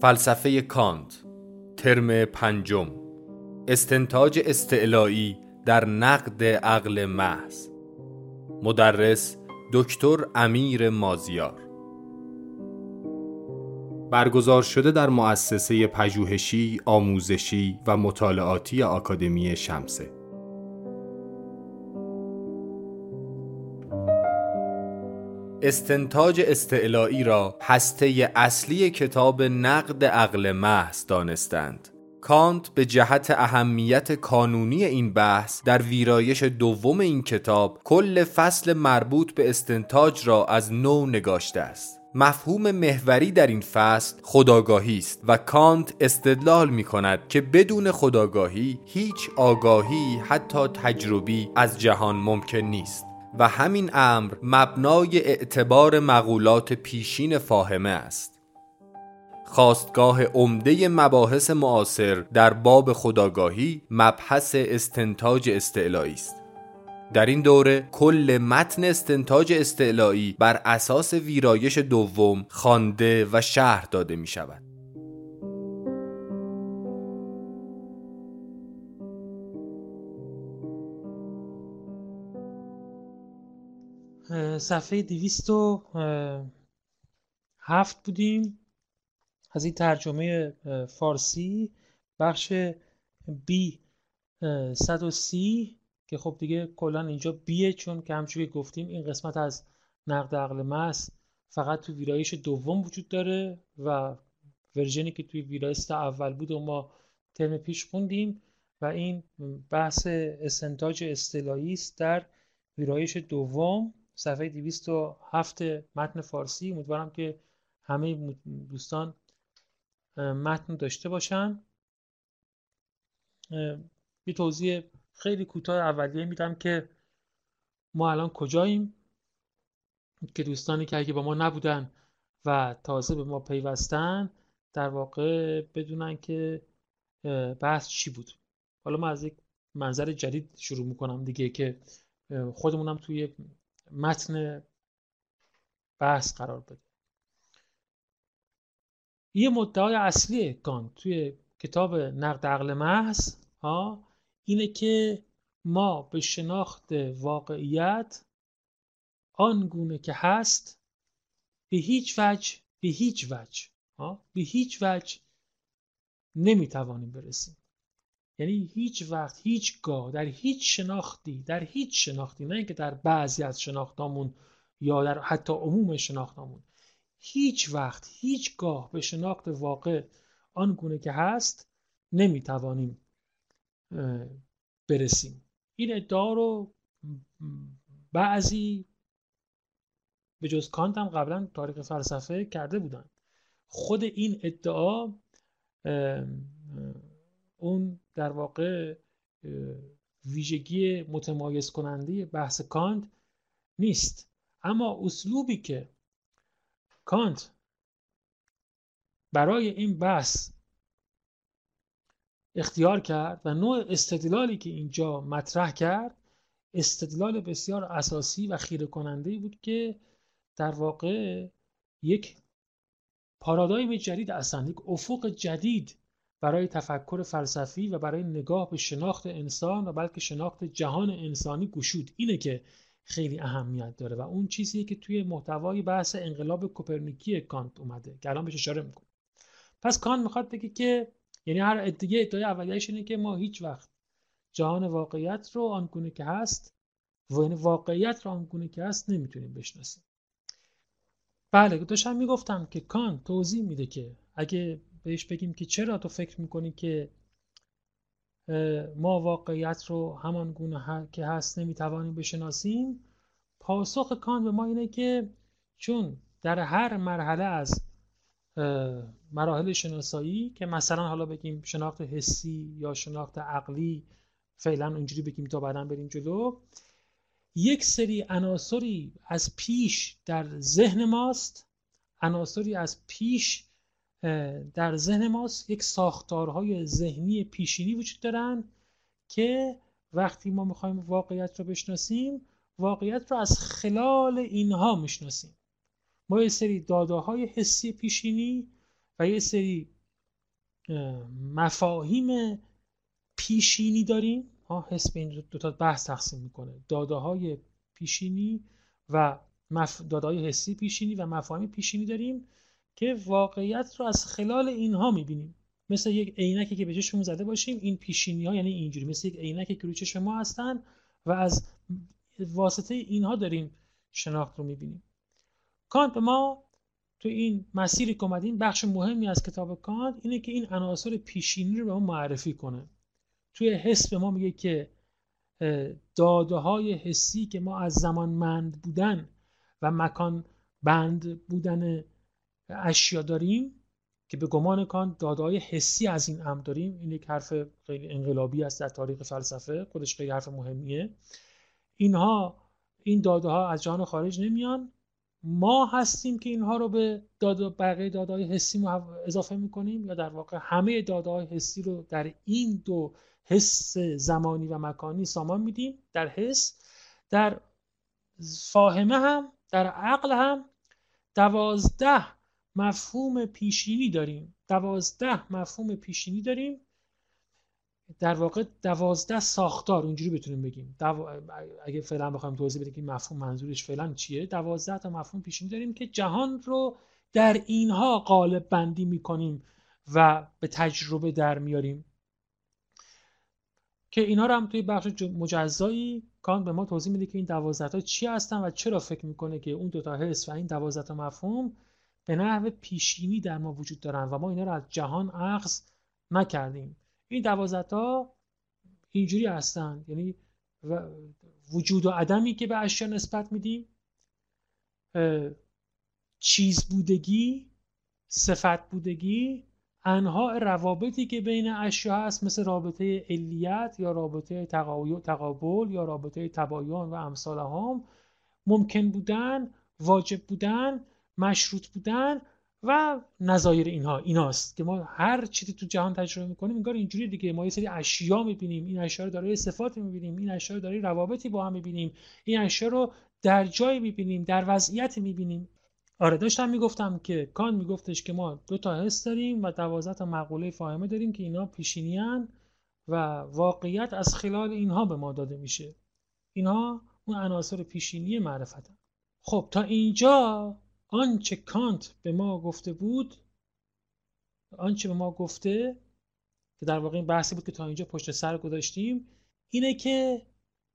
فلسفه کانت ترم پنجم. استنتاج استعلایی در نقد عقل محض. مدرس دکتر امیر مازیار. برگزار شده در مؤسسه پژوهشی، آموزشی و مطالعاتی آکادمی شمسه. استنتاج استعلایی را هسته اصلی کتاب نقد عقل محض دانستند. کانت به جهت اهمیت کانونی این بحث در ویرایش دوم این کتاب کل فصل مربوط به استنتاج را از نو نگاشته است. مفهوم محوری در این فصل خداگاهی است و کانت استدلال می کند که بدون خداگاهی هیچ آگاهی حتی تجربی از جهان ممکن نیست. و همین امر مبنای اعتبار مقولات پیشین فاهمه است. خواستگاه عمده مباحث معاصر در باب خداگاهی مبحث استنتاج استعلایی است. در این دوره کل متن استنتاج استعلایی بر اساس ویرایش دوم خوانده و شهر داده می شود صفحه دیویست و هفت بودیم. از این ترجمه فارسی بخش بی 130 که خب دیگه کلا اینجا بیه چون که همچون که گفتیم این قسمت از نقد عقل محض فقط تو ویرایش دوم وجود داره و ورژنی که توی ویرایش اول بود و ما ترم پیش خوندیم و این بحث استنتاج اصطلاحی است در ویرایش دوم. صفحه 207 متن فارسی. امیدوارم که همه دوستان متن داشته باشن. یه توضیح خیلی کوتاه اولیه میدم که ما الان کجاییم. که دوستانی که اگه با ما نبودن و تازه به ما پیوستن در واقع بدونن که بحث چی بود. حالا من از یک منظر جدید شروع می‌کنم دیگه که خودمونم توی متن بحث قرار بده. یه مدعای اصلی کانت توی کتاب نقد عقل محض اینه که ما به شناخت واقعیت آنگونه که هست به هیچ وجه به هیچ وجه به هیچ وجه نمی‌توانیم برسیم. یعنی هیچ وقت هیچگاه در هیچ شناختی در هیچ شناختی نه اینکه در بعضی از شناختامون یا در حتی عموم شناختامون. هیچ وقت هیچگاه به شناخت واقع آنگونه که هست نمی‌توانیم برسیم. این ادعا رو بعضی به جز کانت هم قبلا تاریخ فلسفه کرده بودن. خود این ادعا در واقع ویژگی متمایز کننده بحث کانت نیست. اما اسلوبی که کانت برای این بحث اختیار کرد و نوع استدلالی که اینجا مطرح کرد استدلال بسیار اساسی و خیره کننده بود که در واقع یک پارادایم جدید اصلا یک افق جدید برای تفکر فلسفی و برای نگاه به شناخت انسان و بلکه شناخت جهان انسانی گشود. اینه که خیلی اهمیت داره و اون چیزیه که توی محتوای بحث انقلاب کوپرنیکی کانت اومده که الان بهش اشاره می‌کنم پس کانت می‌خواد بگه که یعنی هر ادعای ادعای اولیش اینه که ما هیچ وقت جهان واقعیت رو آنگونه که هست و یعنی واقعیت رو آنگونه که هست نمی‌تونیم بشناسیم. بله داشتم می‌گفتم که کانت توضیح میده که اگه بهش بگیم که چرا تو فکر می‌کنی که ما واقعیت رو همان گونه که هست نمی‌توانیم بشناسیم؟ پاسخ کان به ما اینه که چون در هر مرحله از مراحل شناسایی که مثلا حالا بگیم شناخت حسی یا شناخت عقلی فعلا اونجوری بگیم تا بعدا بریم جلو یک سری عناصری از پیش در ذهن ماست. عناصری از پیش در ذهن ماست یک ساختارهای ذهنی پیشینی وجود دارن که وقتی ما می‌خوایم واقعیت رو بشناسیم واقعیت رو از خلال اینها می‌شناسیم. ما یه سری داده های حسی پیشینی و یه سری مفاهیم پیشینی داریم. ها حس به این دو تا بحث تقسیم می‌کنه. داده های پیشینی و مف... داده های حسی پیشینی و مفاهیم پیشینی داریم. که واقعیت رو از خلال اینها می‌بینیم. مثل یک عینکی که به چشممون زده باشیم این پیشینی ها یعنی اینجوری مثل یک عینکی که روی چشم ما هستن و از واسطه اینها داریم شناخت رو می‌بینیم. کانت به ما تو این مسیری که اومدیم بخش مهمی از کتاب کانت اینه که این عناصر پیشینی رو به ما معرفی کنه. توی حس به ما میگه که داده های حسی که ما از زمان مند بودن و مکان بند بودن اشیا داریم که به گمان کان داده های حسی از این امر داریم. این یک حرف خیلی انقلابی است در تاریخ فلسفه خودش خیلی حرف مهمیه. اینها این داده ها از جهان خارج نمیان. ما هستیم که اینها رو به داده بقیه داده های حسی اضافه می‌کنیم یا در واقع همه داده های حسی رو در این دو حس زمانی و مکانی سامان میدیم. در حس در فاهمه هم در عقل هم. دوازده مفهوم پیشینی داریم. دوازده مفهوم پیشینی داریم. در واقع دوازده ساختار اونجوری بتونیم بگیم. اگه فعلا بخوایم توضیح بدیم که مفهوم منظورش فعلا چیه دوازده تا مفهوم پیشینی داریم که جهان رو در اینها قالب بندی می‌کنیم و به تجربه در میاریم. که اینا رو هم توی بخش مجزایی کان به ما توضیح میده که این دوازده تا چی هستن و چرا فکر می‌کنه که اون دوتا حس و این دوازده تا مفهوم به نحو پیشینی در ما وجود دارن و ما اینا رو از جهان اخذ نکردیم. این دوازده تا اینجوری هستن. یعنی وجود و عدمی که به اشیا نسبت میدیم چیز بودگی صفت بودگی انها روابطی که بین اشیا هست مثل رابطه علیت یا رابطه تقابل یا رابطه تباین و امثال هم ممکن بودن واجب بودن مشروط بودن و نظایر اینها ایناست که ما هر چیزی تو جهان تجربه می‌کنیم انگار اینجوری دیگه. ما یه سری اشیا می‌بینیم این اشیا رو دارای صفاتی می‌بینیم این اشیا رو دارای روابطی با هم می‌بینیم این اشیا رو در جای می‌بینیم در وضعیت می‌بینیم. آره داشتم می‌گفتم که کان میگفتش که ما دو تا حس داریم و دوازده تا مقوله فاهمه داریم که اینا پیشینیان و واقعیت از خلال اینها به ما داده میشه. اینها اون عناصر پیشینی معرفتن خب تا اینجا آنچه کانت به ما گفته بود آنچه به ما گفته که در واقع این بحثی بود که تا اینجا پشت سر گذاشتیم اینه که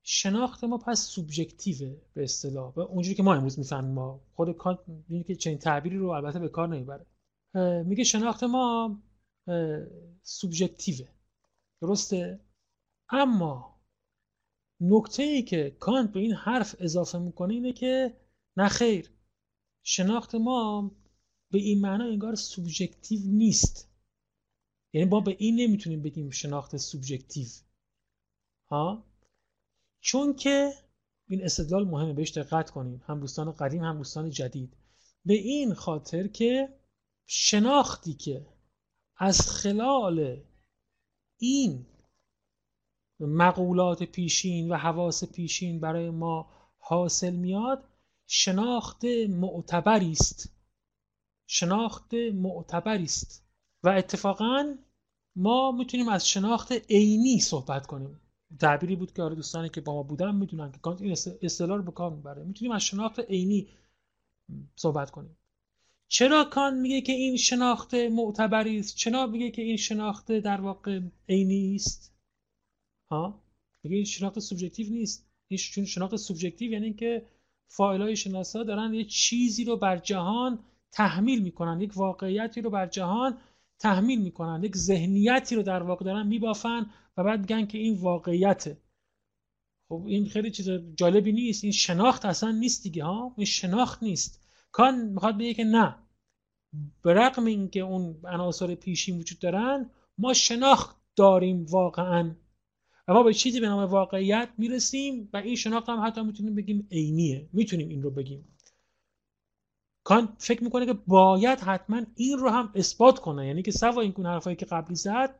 شناخت ما پس سوبژکتیوه به اصطلاح. و اونجوری که ما امروز می‌فهمیم ما خود کانت میگه که چنین تعبیری رو البته به کار نمی‌بره. میگه شناخت ما سوبژکتیوه. درسته؟ اما نکته ای که کانت به این حرف اضافه می‌کنه اینه که نه خیر. شناخت ما به این معنا انگار سوبژکتیو نیست. یعنی ما به این نمی‌تونیم بگیم شناخت سوبژکتیو. ها؟ چون که این استدلال مهمه بهش دقت کنیم. هم دوستان قدیم هم دوستان جدید. به این خاطر که شناختی که از خلال این مقولات پیشین و حواس پیشین برای ما حاصل میاد شناخت معتبری است. شناخت معتبری است. و اتفاقا ما می‌تونیم از شناخت عینی صحبت کنیم. تعبیری بود که آره دوستانی که با ما بودن می‌دونن که کانت این اصطلاح رو به کار می‌بره. می‌تونیم از شناخت عینی صحبت کنیم. چرا کان میگه که این شناخت معتبری است؟ چرا میگه که این شناخت در واقع عینی است؟ ها؟ میگه این شناخت سوبژکتیو نیست. این شناخت سوبژکتیو یعنی که فایلای شناسا دارن یه چیزی رو بر جهان تحمیل می‌کنن یک واقعیتی رو بر جهان تحمیل می‌کنن یک ذهنیتی رو در واقع دارن میبافن و بعد میگن که این واقعیته. خب این خیلی چیز جالبی نیست این شناخت اصلا نیست دیگه ها؟ این شناخت نیست. کان می‌خواد بگه که نه. به رغم اینکه اون عناصر پیشین وجود دارن ما شناخت داریم واقعا. و ما به چیزی به نام واقعیت می‌رسیم و این شناخت هم حتی می‌تونیم بگیم عینیه. می‌تونیم این رو بگیم. کان فکر می‌کنه که باید حتما این رو هم اثبات کنه. یعنی که سوا این کن حرفایی که قبلی زد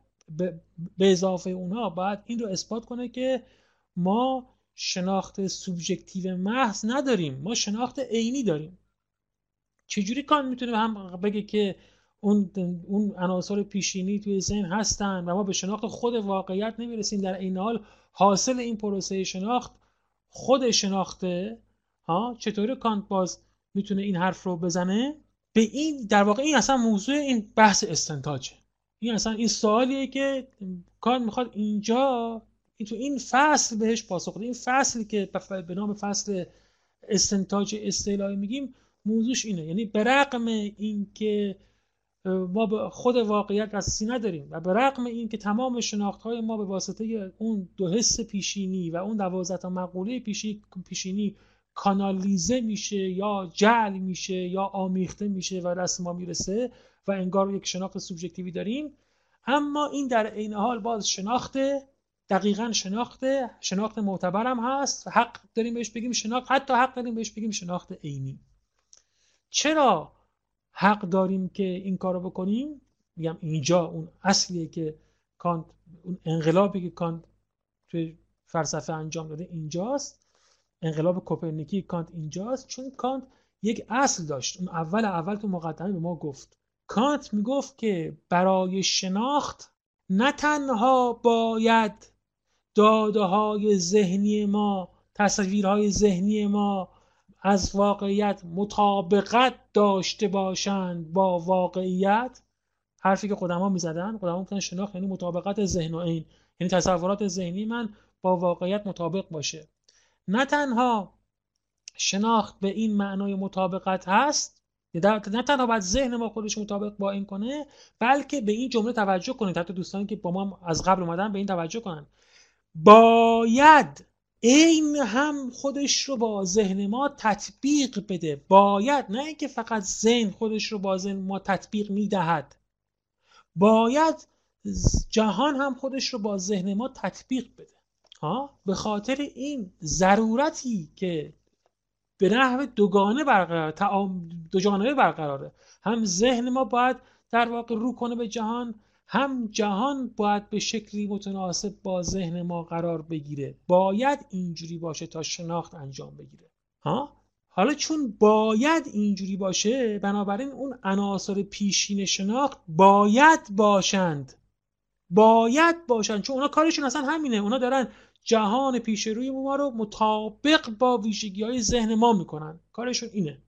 به اضافه اونها باید این رو اثبات کنه که ما شناخت سوبژکتیو محض نداریم. ما شناخت عینی داریم. چجوری کان می‌تونه هم بگه که اون اون عناصر پیشینی توی ذهن هستن و ما به شناخت خود واقعیت نمی‌رسیم. در این حال حاصل این پروسه شناخت خود شناخته ها؟ چطوری کانت باز می‌تونه این حرف رو بزنه؟ به این در واقع این اصلا موضوع این بحث استنتاجه. این اصلا این سوالیه که کانت می‌خواد اینجا این تو این فصل بهش پاسخ این فصلی که به نام فصل استنتاج استعلایی میگیم موضوعش اینه. یعنی به رقم اینکه ما به خود واقعیت دسترسی نداریم. و به رغم اینکه تمام شناخت ما به واسطه اون دو حس پیشینی و اون دوازده مقوله پیشینی کانالیزه میشه یا جعل میشه یا آمیخته میشه و دست ما می‌رسه و انگار یک شناخت سوبژکتیوی داریم. اما این در عین حال باز شناخت دقیقا شناخت شناخت معتبرم هست. حق داریم بهش بگیم شناخت حتی حق داریم بهش بگیم شناخت عینی. چرا؟ حق داریم که این کارو بکنیم. میگم اینجا اون اصلیه که کانت اون انقلابی که کانت توی فلسفه انجام داده اینجاست. انقلاب کوپرنیکی کانت اینجاست. چون کانت یک اصل داشت. اون اول اول تو مقدمه به ما گفت. کانت می‌گفت که برای شناخت نه تنها باید داده های ذهنی ما تصویرهای ذهنی ما از واقعیت مطابقت داشته باشند با واقعیت. حرفی که قدما می‌زدن قدما می‌گفتن شناخت یعنی مطابقت ذهن و عین. یعنی تصورات ذهنی من با واقعیت مطابق باشه. نه تنها شناخت به این معنای مطابقت هست نه تنها باید ذهن ما خودش مطابق با این کنه بلکه به این جمله توجه کنید. حتی دوستانی که با ما از قبل اومدن به این توجه کنن. باید این هم خودش رو با ذهن ما تطبیق بده. باید نه اینکه فقط ذهن خودش رو با ذهن ما تطبیق می‌دهد. باید جهان هم خودش رو با ذهن ما تطبیق بده. ها؟ به خاطر این ضرورتی که به نحو دوگانه برقرار دو جانبه برقراره. هم ذهن ما باید در واقع رو کنه به جهان هم جهان باید به شکلی متناسب با ذهن ما قرار بگیره. باید اینجوری باشه تا شناخت انجام بگیره. ها؟ حالا چون باید اینجوری باشه بنابراین اون عناصر پیشین شناخت باید باشند. باید باشند چون اونا کارشون اصلا همینه. اونا دارن جهان پیش روی ما رو مطابق با ویژگی های ذهن ما می‌کنن. کارشون اینه.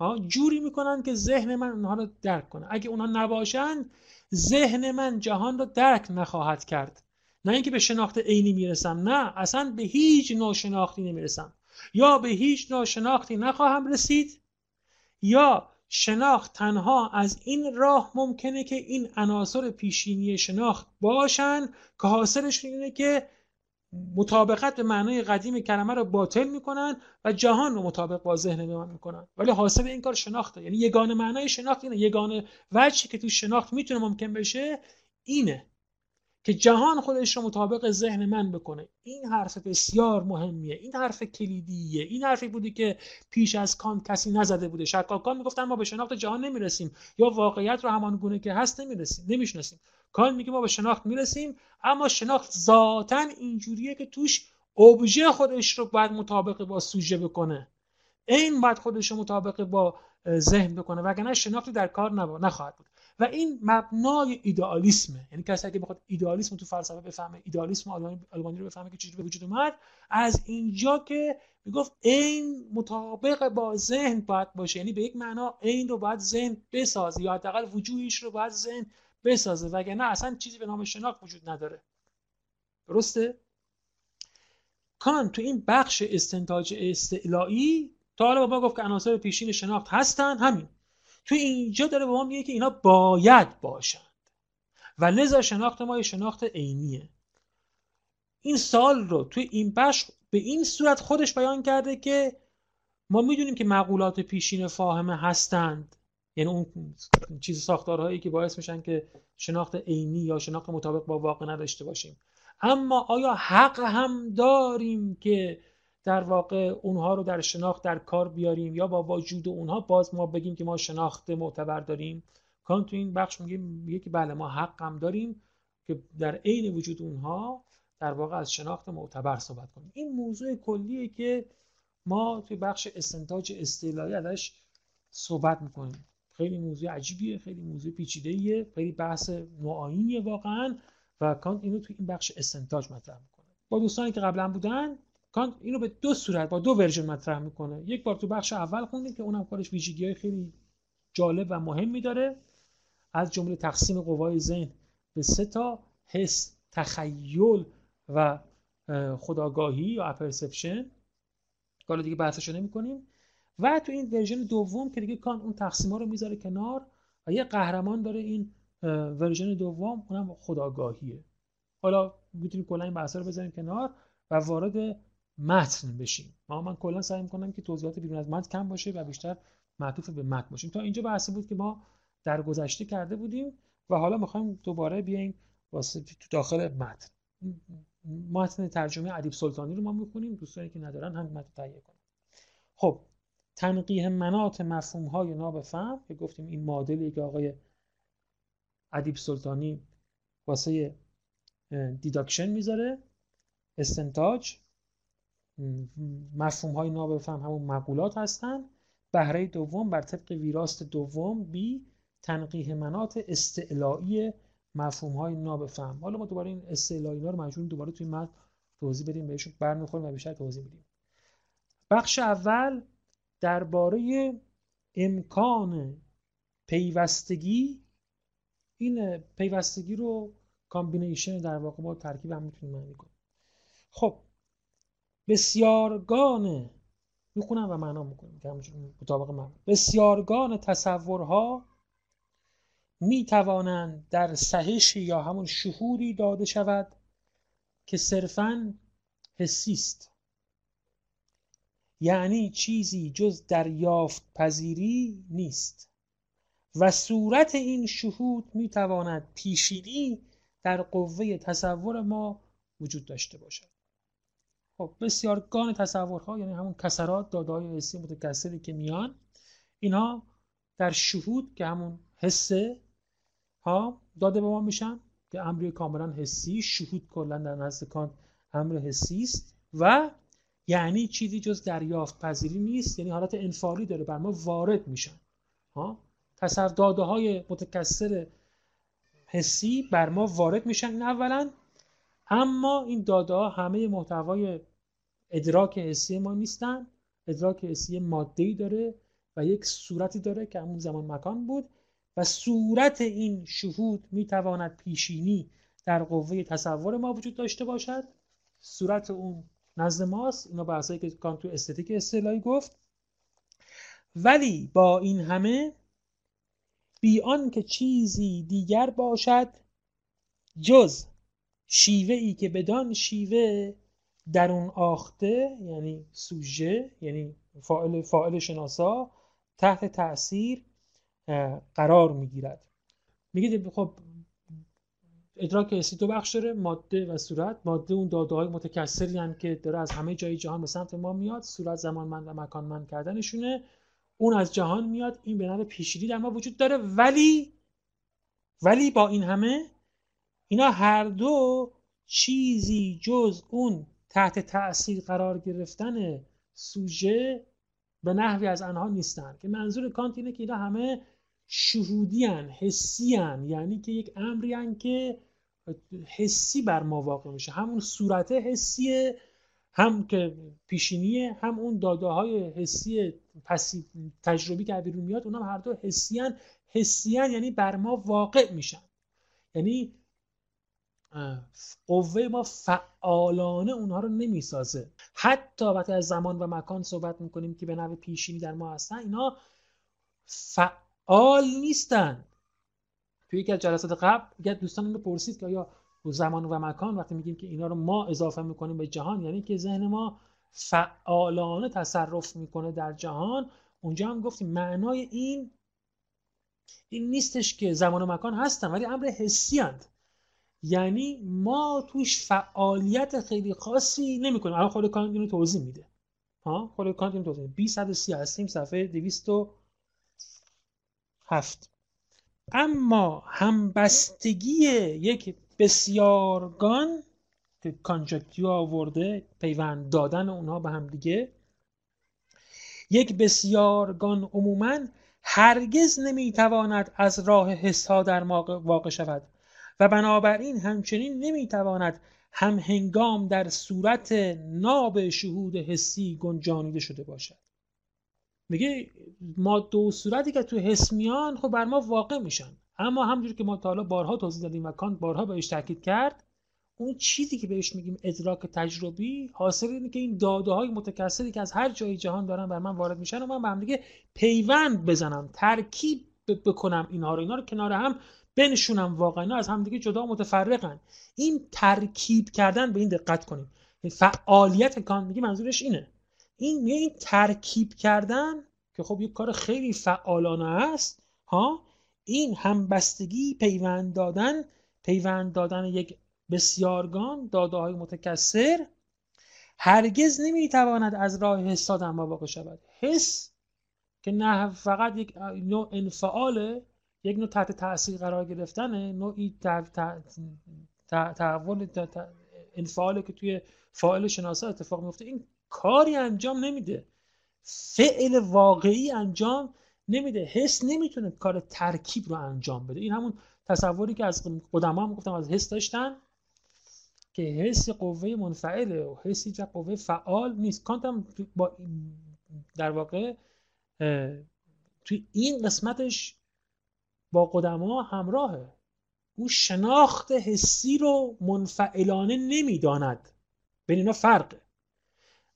ها؟ جوری می‌کنن که ذهن من اونها رو درک کنه. اگه اونها نباشند ذهن من جهان را درک نخواهد کرد. نه اینکه به شناخت عینی می‌رسم نه اصلا به هیچ نوع شناختی نمی‌رسم. یا به هیچ نوع شناختی نخواهم رسید یا شناخت تنها از این راه ممکنه که این عناصر پیشینی شناخت باشن که حاصلش اینه که مطابقت به معنای قدیم کلمه رو باطل می‌کنن و جهان رو مطابق با ذهن من می‌کنن. ولی حاصل این کار شناخته. یعنی یگانه معنای شناخت اینه. یگانه وجهی که تو شناخت می‌تونه ممکن بشه اینه که جهان خودش رو مطابق ذهن من بکنه. این حرف بسیار مهمیه. این حرف کلیدیه. این حرفی بودی که پیش از کانت کسی نزده بوده. شکاکان می‌گفتن ما به شناخت جهان نمی‌رسیم. یا واقعیت رو همان گونه که هست نمی‌رسیم. نمی‌شناسیم. کانت میگه ما به شناخت می‌رسیم اما شناخت ذاتا اینجوریه که توش ابژه خودش رو باید مطابق با سوژه بکنه. این باید خودش رو مطابق با ذهن بکنه وگرنه شناختی در کار نخواهد بود. و این مبنای ایدئالیسمه. یعنی کسی که بخواد ایدئالیسم تو فلسفه بفهمه ایدئالیسم آلمانی رو بفهمه که چجوری به وجود اومد از اینجا که می‌گفت این مطابق با ذهن باید باشه. یعنی به یک معنا این رو باید ذهن بسازه یا حداقل وجودش رو باید ذهن بسازه وگرنه اصلا چیزی به نام شناخت وجود نداره. درسته؟ کان تو این بخش استنتاج استعلایی تا حالا با ما گفت که عناصر پیشین شناخت هستن همین. تو اینجا داره به ما میگه که اینا باید باشند. و لذا شناخت ما یه شناخت عینیه. این سال رو توی این بخش به این صورت خودش بیان کرده که ما می‌دونیم که مقولات پیشین فاهمه هستند. یعنی اون چیز ساختارهایی که باعث میشن که شناخت عینی یا شناخت مطابق با واقع نداشته باشیم. اما آیا حق هم داریم که در واقع اونها رو در شناخت در کار بیاریم یا با وجود اونها باز ما بگیم که ما شناخت معتبر داریم؟ کان تو این بخش میگه که بله ما حق هم داریم که در عین وجود اونها در واقع از شناخت معتبر صحبت کنیم. این موضوع کلیه که ما توی بخش استنتاج استعلایی ازش صحبت می‌کنیم. خیلی موضوع عجیبیه خیلی موضوع پیچیده‌ایه خیلی بحث نوعاییه واقعا و کانت اینو تو این بخش استنتاج مطرح می‌کنه. با دوستانی که قبلا بودن کانت اینو به دو صورت با دو ورژن مطرح می‌کنه. یک بار تو بخش اول خوندیم که اونم کارش ویژگی های خیلی جالب و مهمی داره. از جمله تقسیم قوای ذهن به سه تا حس تخیل و خودآگاهی یا apperception. حالا دیگه بحثشو نمی‌کنیم. و تو این ورژن دوم که دیگه کانت اون تقسیما رو می‌ذاره کنار و یه قهرمان داره این ورژن دوم اونم خودآگاهیه. حالا می‌تونیم کلا این بحثا رو بذاریم کنار و وارد متن بشیم. ما من کلا سعی می‌کنم که توضیحات بیرون از متن کم باشه و بیشتر معطوف به متن باشیم. تا اینجا بحثی بود که ما در گذشته کرده بودیم و حالا می‌خوایم دوباره بیایم واسه تو داخل متن. متن ترجمه ادیب سلطانی رو ما می‌خونیم. دوستانی که ندارن هم متن تهیه کنن. خب تنقیه منات مفهوم های نابفهم که گفتیم این مدلی که آقای ادیب سلطانی واسه دیداکشن می‌ذاره استنتاج مفهوم های نابفهم همون مقولات هستن. بهره دوم بر طبق ویراست دوم بی تنقیه منات استعلایی مفهوم های نابفهم حالا ما دوباره این استعلایی رو مجبور دوباره توی متن توضیح بدیم بهشون برمیخوریم و بیشتر توضیح میدیم. بخش اول درباره امکان پیوستگی این پیوستگی رو کامبینیشن در واقع ما ترکیب هم می‌تونیم معنی کنیم. خب بسیارگان می‌خونم و معنا می‌کنیم که مطابق من بسیارگان تصورها می توانند در سهش یا همون شهودی داده شود که صرفا حسی است. یعنی چیزی جز دریافت پذیری نیست. و صورت این شهود می تواند پیشینی در قوه تصور ما وجود داشته باشد. خب بسیارگان تصورها یعنی همون کسرات داده های حسی متکثری که میان اینها در شهود که همون حسه ها داده به ما میشن که امری کاملا حسی شهود کلا در نزد کانت امر حسی است و یعنی چیزی جز دریافت پذیری نیست یعنی حالت انفعالی داره بر ما وارد میشن ها؟ تصور داده های متکثر حسی بر ما وارد میشن این اولا. اما این داده ها همه محتوای ادراک حسی ما نیستن. ادراک حسی ماده داره و یک صورتی داره که همون زمان مکان بود و صورت این شهود می‌تواند پیشینی در قوه تصور ما وجود داشته باشد. صورت اون نزد ماست. اینا بحثایی که کانت تو استتیک اصطلاحی گفت. ولی با این همه بی که چیزی دیگر باشد جز شیوه ای که بدان شیوه در اون آخته یعنی سوژه یعنی فاعل فاعل شناسا تحت تاثیر قرار می‌گیرد. میگه خب ادراک حسی دو بخش داره ماده و صورت. ماده اون داده های متکثری که داره از همه جای جهان به سمت ما میاد. صورت زمان من و مکان من کردنشونه. اون از جهان میاد. این به نوع پیشیری در ما وجود داره. ولی ولی با این همه اینا هر دو چیزی جز اون تحت تأثیر قرار گرفتن سوژه به نحوی از آنها نیستن. که منظور کانت اینه که اینا همه شهودی هن حسی هن. یعنی که یک امری که حسی بر ما واقع میشه همون صورت حسی هم که پیشینیه هم اون داده های حسی پسی تجربی که بیرون میاد اونم هر دو حسی هن. حسی هن یعنی بر ما واقع میشن یعنی قوه ما فعالانه اونها رو نمی‌سازه حتی وقتی از زمان و مکان صحبت می‌کنیم که به نوع پیشینی در ما هستن اینا فعال نیستن. توی یکی از جلسات قبل یکی دوستان اینو پرسید که آیا زمان و مکان وقتی میگیم که اینا رو ما اضافه می‌کنیم به جهان یعنی که ذهن ما فعالانه تصرف می‌کنه در جهان اونجا هم گفتیم معنای این این نیستش که زمان و مکان هستن ولی امر حسی هست یعنی ما توش فعالیت خیلی خاصی نمی کنیم الان خود کانت اینو توضیح میده. ها؟ خود کانت اینو توضیح میده. سی هستیم صفحه 207 اما همبستگی یک بسیارگان که کانجکتیو آورده پیوند دادن اونها به هم دیگه یک بسیارگان عموما هرگز نمی‌تواند از راه حسها در واقع شود و بنابراین همچنین نمی‌تواند هم هنگام در صورت ناب شهود حسی گنجانیده شده باشد. میگه ما دو صورتی که تو حس میان خب بر ما واقع میشن. اما همجور که ما تا حالا بارها توضیح دادیم و کانت بارها بهش تاکید کرد اون چیزی که بهش میگیم ادراک تجربی حاصل اینه که این داده های متکثری که از هر جای جهان دارن بر من وارد میشن و من به هم دیگه پیوند بزنم ترکیب بکنم اینها رو. اینا رو کنار هم بنشونم واقعا. از همدیگه جدا متفرقن. این ترکیب کردن به این دقت کنیم. فعالیت کان میگه منظورش اینه. این این ترکیب کردن که خب یک کار خیلی فعالانه است ها؟ این همبستگی پیوند دادن پیوند دادن یک بسیارگان داده های متکثر هرگز نمی‌تواند از راه حسا در واقع شود. حس که نه فقط یک نوع انفعاله یک نوع تحت تاثیر قرار گرفتنه نوعی تحول انفعاله که توی فاعل شناسا اتفاق میفته این کاری انجام نمیده. فعل واقعی انجام نمیده. حس نمی‌تونه کار ترکیب رو انجام بده. این همون تصوری که از قدما هم گفتم از حس داشتن که حس قوه منفعله و حس هیچ قوه فعال نیست. کانت هم با در واقع توی این قسمتش با قدما همراهه. او شناخت حسی رو منفعلانه نمی‌داند. بین اینا فرقه.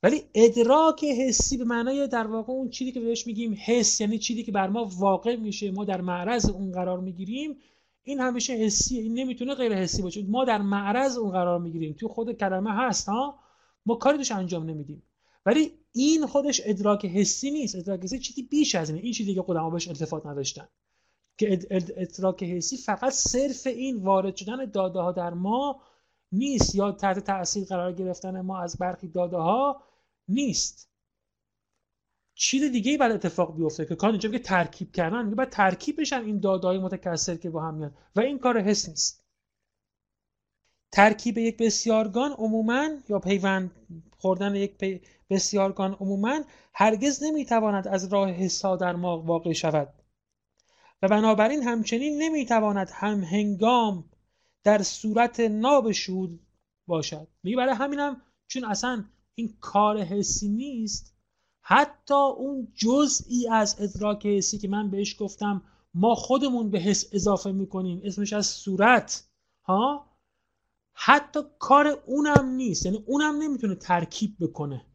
ولی ادراک حسی به معنای در واقع اون چیزی که بهش میگیم حس یعنی چیزی که بر ما واقع میشه ما در معرض اون قرار می‌گیریم این همیشه حسیه این نمی‌تونه غیر حسی باشه. ما در معرض اون قرار می‌گیریم. تو خود کلمه هست ها؟ ما کاری توش انجام نمیدیم. ولی این خودش ادراک حسی نیست. ادراک حسی چیزی بیش از اینه. این چیزی که قدما بهش التفات نداشتن. که ادراک حسی فقط صرف این وارد شدن داده ها در ما نیست یا تحت تاثیر قرار گرفتن ما از برخی داده ها نیست. چیز دیگه ای بعد اتفاق بیفته که کار اینجا که ترکیب کردن. میگه بعد ترکیب بشن این دادهای متکثر که با هم میان. و این کار حس نیست. ترکیب یک بسیارگان عموما یا پیوند خوردن یک بسیارگان عموما هرگز نمی‌تواند از راه حسا در ما واقع شود. و بنابراین همچنین نمی‌تواند هم هنگام در صورت ناب شهود باشد. میگه برای همینم چون اصلا این کار حسی نیست حتی اون جزئی از ادراک حسی که من بهش گفتم ما خودمون به حس اضافه می‌کنیم. اسمش از صورت ها؟ حتی کار اونم نیست. یعنی اونم نمی‌تونه ترکیب بکنه.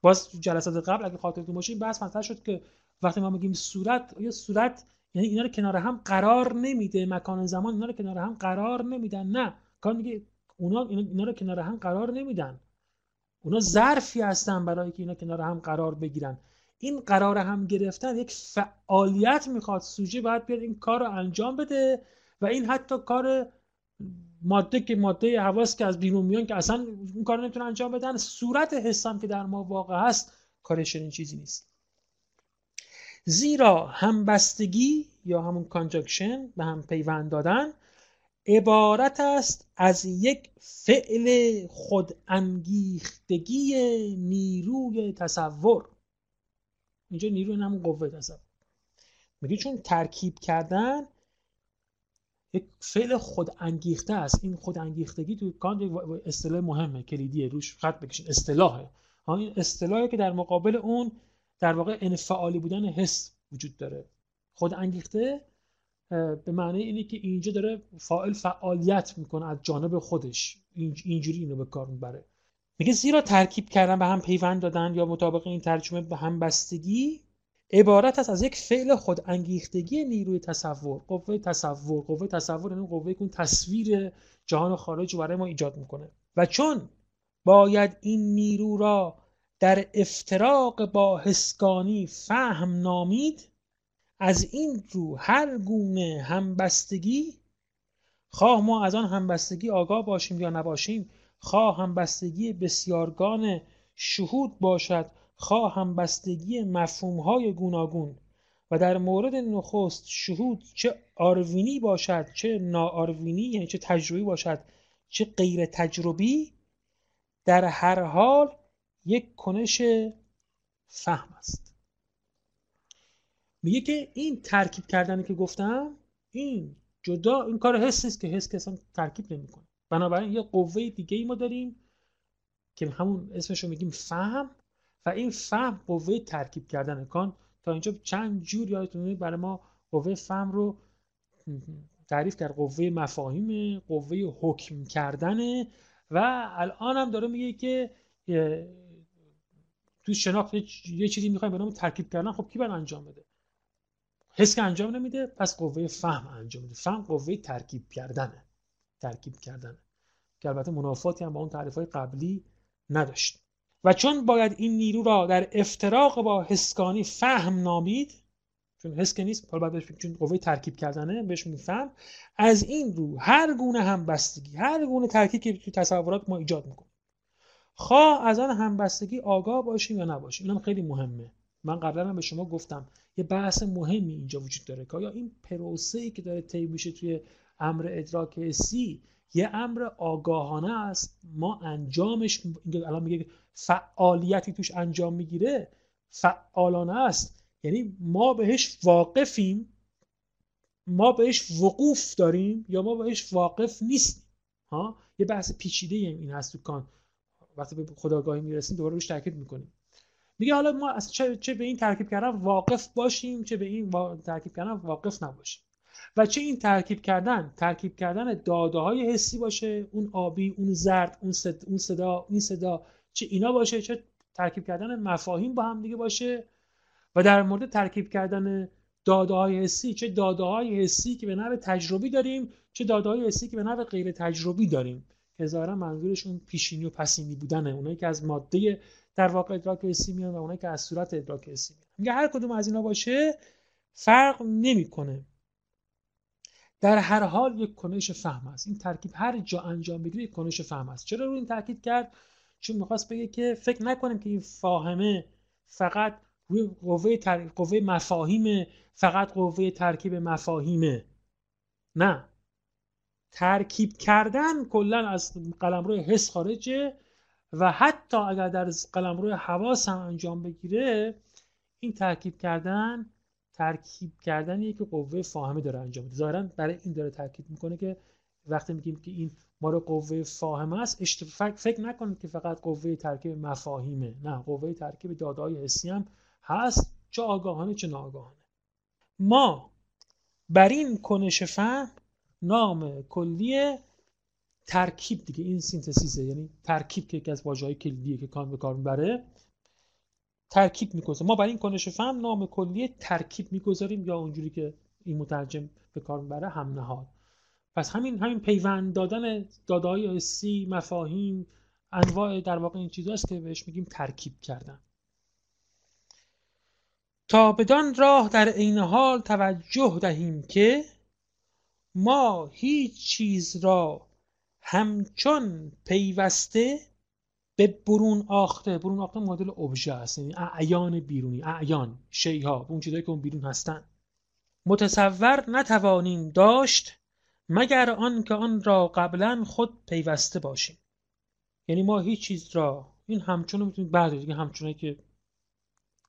باز جلسات قبل اگه خاطرتون باشه بحث مطرح شد که وقتی ما میگیم صورت یا صورت یعنی اینا رو کنار هم قرار نمیده مکان زمان اینا رو کنار هم قرار نمیدن. نه کار میگه اونا اینا رو کنار هم قرار نمیدن. اونا ظرفی هستن برای که اینا کنار هم قرار بگیرن. این قرار هم گرفتن یک فعالیت می‌خواد. سوژه باید بیاد این کار رو انجام بده و این حتی کار ماده که ماده حواس که از بیرون میان که اصلا این کار نمی‌تونه انجام بدن صورت حسم که در ما واقع هست کارش این چیزی نیست. زیرا همبستگی یا همون کانجکشن به هم پیوند دادن عبارت است از یک فعل خود انگیختگی نیروی تصور. اینجا نیروی همون قوه تصور. میگه چون ترکیب کردن یک فعل خود انگیخته است. این خود انگیختگی تو کانت اصطلاح مهمه کلیدیه روش خط بکشین. اصطلاحه. این اصطلاحی که در مقابل اون در واقع انفعالی بودن حس وجود داره. خود انگیخته به معنی اینه که اینجا داره فاعل فعالیت می‌کنه از جانب خودش. اینجوری اینو به کار می‌بره. میگه زیرا ترکیب کردن به هم پیوند دادن یا مطابق این ترجمه به هم بستگی عبارت است از یک فعل خود انگیختگی نیروی تصور. قوه تصور قوه تصور یعنی قوه که تصویر جهان خارج برای ما ایجاد می‌کنه. و چون باید این نیرو را در افتراق با حسگانی فهم نامید از این رو هر گونه همبستگی خواه ما از آن همبستگی آگاه باشیم یا نباشیم خواه همبستگی بسیارگان شهود باشد خواه همبستگی مفهومهای گوناگون. و در مورد نخست شهود چه آروینی باشد چه ناآروینی یعنی چه تجربی باشد چه غیر تجربی در هر حال یک کنش فهم است. میگه که این ترکیب کردنی که گفتم این جدا این کار حس نیست که حس که اصلا ترکیب نمی‌کنه. بنابراین یه قوه دیگه ای ما داریم که همون اسمش رو میگیم فهم و این فهم قوه ترکیب کردن کان. تا اینجا چند جور یادتونه برای ما قوه فهم رو تعریف کرد. قوه مفاهیم قوه حکم کردنه و الان هم داره میگه که تو شناخت یه چیزی می‌خوایم به نام ترکیب کردن خب کی باید انجام بده؟ حس که انجام نمیده پس قوه فهم انجام میده. فهم قوه ترکیب کردنه. ترکیب کردنه. که البته منافاتی هم با اون تعریف های قبلی نداشت و چون باید این نیرو را در افتراق با حسکانی فهم نامید چون حس که نیست حالا بعد چون قوه ترکیب کردنه بهش میفهم از این رو هر گونه همبستگی هر گونه ترکیب که تو تصورات ما ایجاد می‌کنیم خواه از آن همبستگی آگاه باشیم یا نباشیم؟ اینم خیلی مهمه. من قبلا به شما گفتم یه بحث مهمی اینجا وجود داره که آیا این پروسه ای که داره طی میشه توی امر ادراک حسی یه امر آگاهانه است؟ ما انجامش الان میگه فعالیتی توش انجام می‌گیره فعالانه است. یعنی ما بهش واقفیم ما بهش وقوف داریم یا ما بهش واقف نیستیم؟ ها؟ یه بحث پیچیده این هست تو کان. وقتی به خداگاهی می‌رسیم دوباره روش تاکید می‌کنیم. میگه حالا ما از چه, چه به این ترکیب کردن واقف باشیم چه به این ترکیب کردن واقف نباشیم. و چه این ترکیب کردن؟ ترکیب کردن داده های حسی باشه اون آبی اون زرد اون صدا اون صدا این صدا چه اینا باشه چه ترکیب کردن مفاهیم با هم دیگه باشه. و در مورد ترکیب کردن داده های حسی چه داده های حسی که به نوع تجربی داریم چه داده های حسی که به نوع غیر تجربی داریم. که منظورشون پیشینی و پسینی بودنه. اونایی که از ماده در واقع ادراک حسی میان و اونایی که از صورت ادراک حسی میان. میگه هر کدوم از اینا باشه فرق نمی‌کنه. در هر حال یک کنش فهم است. این ترکیب هر جا انجام بگیره یک کنش فهم است. چرا رو این تاکید کرد؟ چون می‌خواست بگه که فکر نکنیم که این فاهمه فقط روی قوه, تر... قوه مفاهیم فقط قوه ترکیب مفاهیمه. نه. ترکیب کردن کلا از قلمرو حس خارجه و حتی اگر در قلمرو حواس هم انجام بگیره این ترکیب کردن ترکیب کردنیه که قوه فاهمه داره انجام میده. ظاهرا برای این داره ترکیب می‌کنه که وقتی میگیم که این ما رو قوه فاهمه است فکر نکنید که فقط قوه ترکیب مفاهیمه. نه قوه ترکیب دادهای حسی هم هست چه آگاهانه چه ناآگاهانه. ما بر این کنش فهم نام کلی ترکیب دیگه این سینتزیسه یعنی ترکیب که یکی از واژه‌های کلیدیه که کان به کار می‌بره ترکیب می‌کنه ما برای این کنش فهم نام کلی ترکیب می‌گذاریم یا اونجوری که این مترجم به کار می‌بره هم نهاد پس همین همین پیوند دادن دادای سی مفاهیم انواع در واقع این چیزاست که بهش میگیم ترکیب کردن. تا بدان راه در عین حال توجه دهیم که ما هیچ چیز را همچون پیوسته به برون آخته برون آخته مدل ابژه است یعنی اعیان بیرونی اعیان شیها اون چیزایی که اون بیرون هستن. متصور نتوانیم داشت مگر آن که آن را قبلا خود پیوسته باشیم. یعنی ما هیچ چیز را این همچون رو می‌تونیم بعد دیگه همچونه که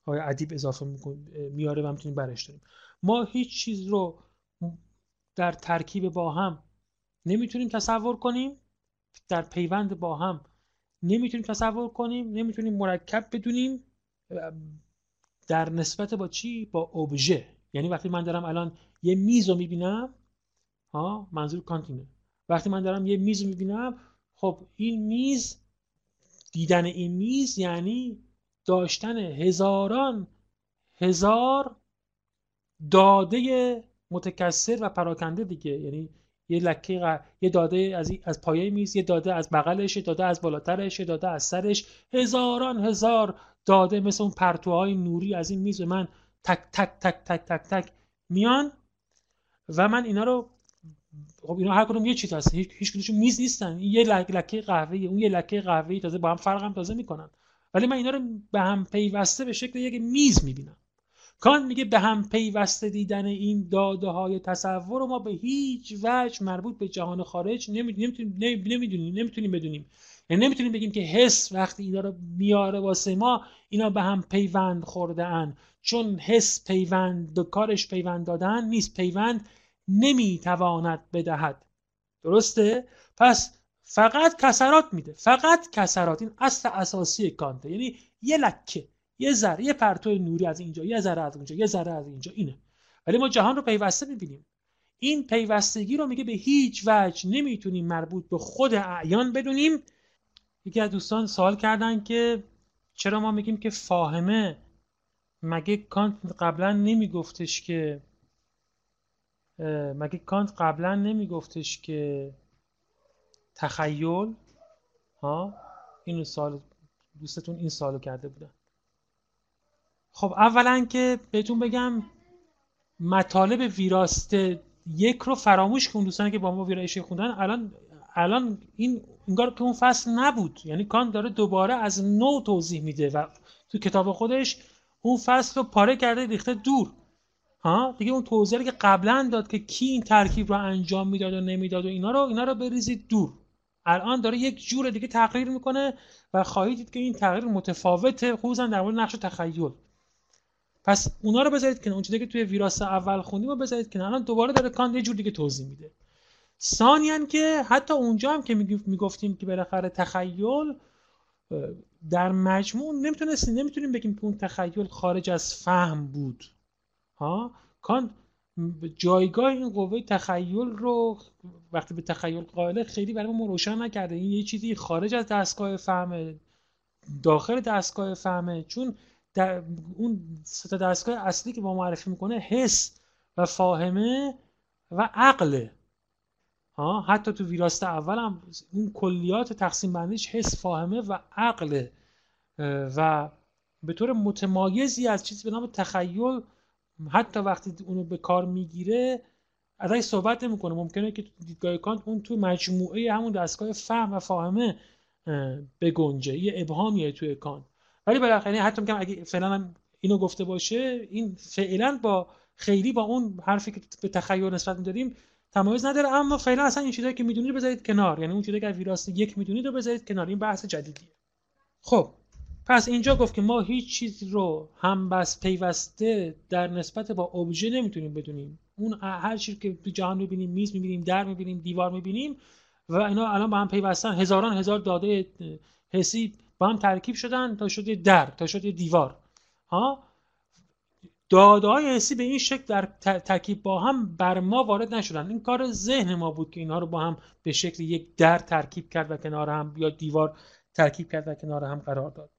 های ادیب اضافه میاره و می‌تونیم برش داریم. ما هیچ چیز رو در ترکیب با هم نمی‌تونیم تصور کنیم. در پیوند با هم نمی‌تونیم تصور کنیم. نمی‌تونیم مرکب بدونیم. در نسبت با چی؟ با ابژه یعنی وقتی من دارم الان یه میز رو می‌بینم ها منظور کانتینه. وقتی من دارم یه میز رو می‌بینم خب این میز دیدن این میز یعنی داشتن هزاران هزار داده متکثر و پراکنده دیگه. یعنی یه لکه یه داده از از پایه میز یه داده از بغلش یه داده از بالاترش یه داده از سرش. هزاران هزار داده مثل اون پرتوهای نوری از این میز به من تک تک تک تک تک تک میان و من اینا رو خب اینا هر کدوم یه چیز هست. هیچ هیچ میز نیستن. یه لکه قهوه اون یه لکه قهوه تازه با هم فرق تازه می‌کنن. ولی من اینا رو به هم پیوسته به شکل یک میز می‌بینم. کان میگه به هم پیوسته دیدن این داده های تصور رو ما به هیچ وجه مربوط به جهان خارج نمی‌تونیم نمی‌دونیم نمی‌تونیم بدونیم. یعنی نمی‌تونیم بگیم که حس وقتی اینا رو میاره واسه ما اینا به هم پیوند خورده ان چون حس پیوند کارش پیوند دادن نیست. پیوند نمی‌تواند بدهد. درسته؟ پس فقط کسرات میده. فقط کسرات. این اصل اساسی کانته یعنی یه لکه. یه ذره یه پرتو نوری از اینجا یه ذره از اونجا یه ذره از اینجا اینه. ولی ما جهان رو پیوسته می‌بینیم. این پیوستگی رو میگه به هیچ وجه نمی‌تونیم مربوط به خود اعیان بدونیم. یکی از دوستان سوال کردن که چرا ما میگیم که فاهمه؟ مگه کانت قبلا نمیگفتش که مگه کانت قبلا نمیگفتش که تخیل؟ ها؟ اینو سال دوستتون این سالو کرده بودن. خب اولا که بهتون بگم مطالب ویراسته یک رو فراموش کن دوستانی که با ما ویرایشی خوندن. الان الان این انگار که اون فصل نبود. یعنی کان داره دوباره از نو توضیح میده و تو کتاب خودش اون فصل رو پاره کرده ریخته دور. ها؟ دیگه اون توضیحی که قبلا داد که کی این ترکیب رو انجام می‌داد و نمی‌داد و اینا رو اینا رو بریزید دور. الان داره یک جور دیگه تغییر می‌کنه و خواهید دید که این تغییر متفاوته خصوصا در مورد نقش تخیل. پس اونا رو بذارید که اون چیزی که توی ویراس اول خوندیم رو بذارید که الان دوباره داره کان یه جور دیگه توضیح میده. ثانیا که حتی اونجا هم که می‌گفتیم که بالاخره تخیل در مجموع نمی‌تونستیم نمی‌تونیم بگیم که اون تخیل خارج از فهم بود. ها؟ کان جایگاه این قوه تخیل رو وقتی به تخیل قائله خیلی برای ما روشن نکرده. این یه چیزی خارج از دستگاه فهمه داخل دستگاه فهمه چون در اون ستا دستگاه اصلی که با معرفی می‌کنه حس و فاهمه و عقله ها حتی تو ویراست اول هم اون کلیات تقسیم بندیش حس فاهمه و عقله و به طور متمایزی از چیزی به نام تخیل حتی وقتی اونو به کار می‌گیره ازش صحبت نمی‌کنه. ممکنه که دیدگاه کانت اون تو مجموعه همون دستگاه فهم و فاهمه بگنجه. یه ابهامیه توی کانت. ولی بالاخره حتی میگم اگه فعلا اینو گفته باشه این فعلا با خیلی با اون حرفی که به تخیل نسبت می‌دادیم تمایز نداره. اما فعلا اصلا این چیزایی که می‌دونید بذارید کنار. یعنی اون چیزایی که ویراست یک می‌دونید رو بذارید کنار. این بحث جدیدیه. خب پس اینجا گفت که ما هیچ چیز رو هم بس پیوسته در نسبت با ابژه نمی‌تونیم بدونیم. اون هر چیزی که تو جهان می‌بینیم میز می‌بینیم در می‌بینیم دیوار می‌بینیم و اینا الان با هم پیوستن. هزاران هزار داده حسی با هم ترکیب شدن تا شده در تا شده دیوار. ها؟ داده های حسی به این شکل در ترکیب با هم بر ما وارد نشدن. این کار ذهن ما بود که اینها رو با هم به شکل یک در ترکیب کرد و کنار هم یا دیوار ترکیب کرد و کنار هم قرار داد.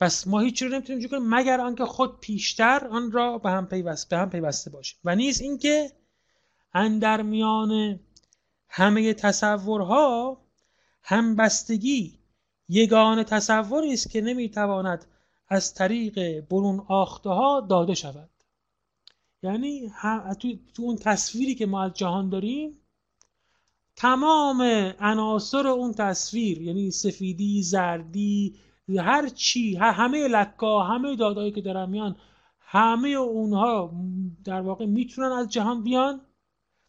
پس ما هیچ رو نمی‌تونیم کنیم مگر آنکه خود پیشتر آن را به هم پیوست به هم پیوسته باشیم. و نیز اینکه اندر میان همه تصورها همبستگی یگان تصوری است که نمی‌تواند از طریق برون آخته ها داده شود. یعنی تو اون تصویری که ما از جهان داریم تمام عناصر اون تصویر یعنی سفیدی زردی هر چی همه لکا همه دادایی که دارن میان همه اونها در واقع می‌تونن از جهان بیان.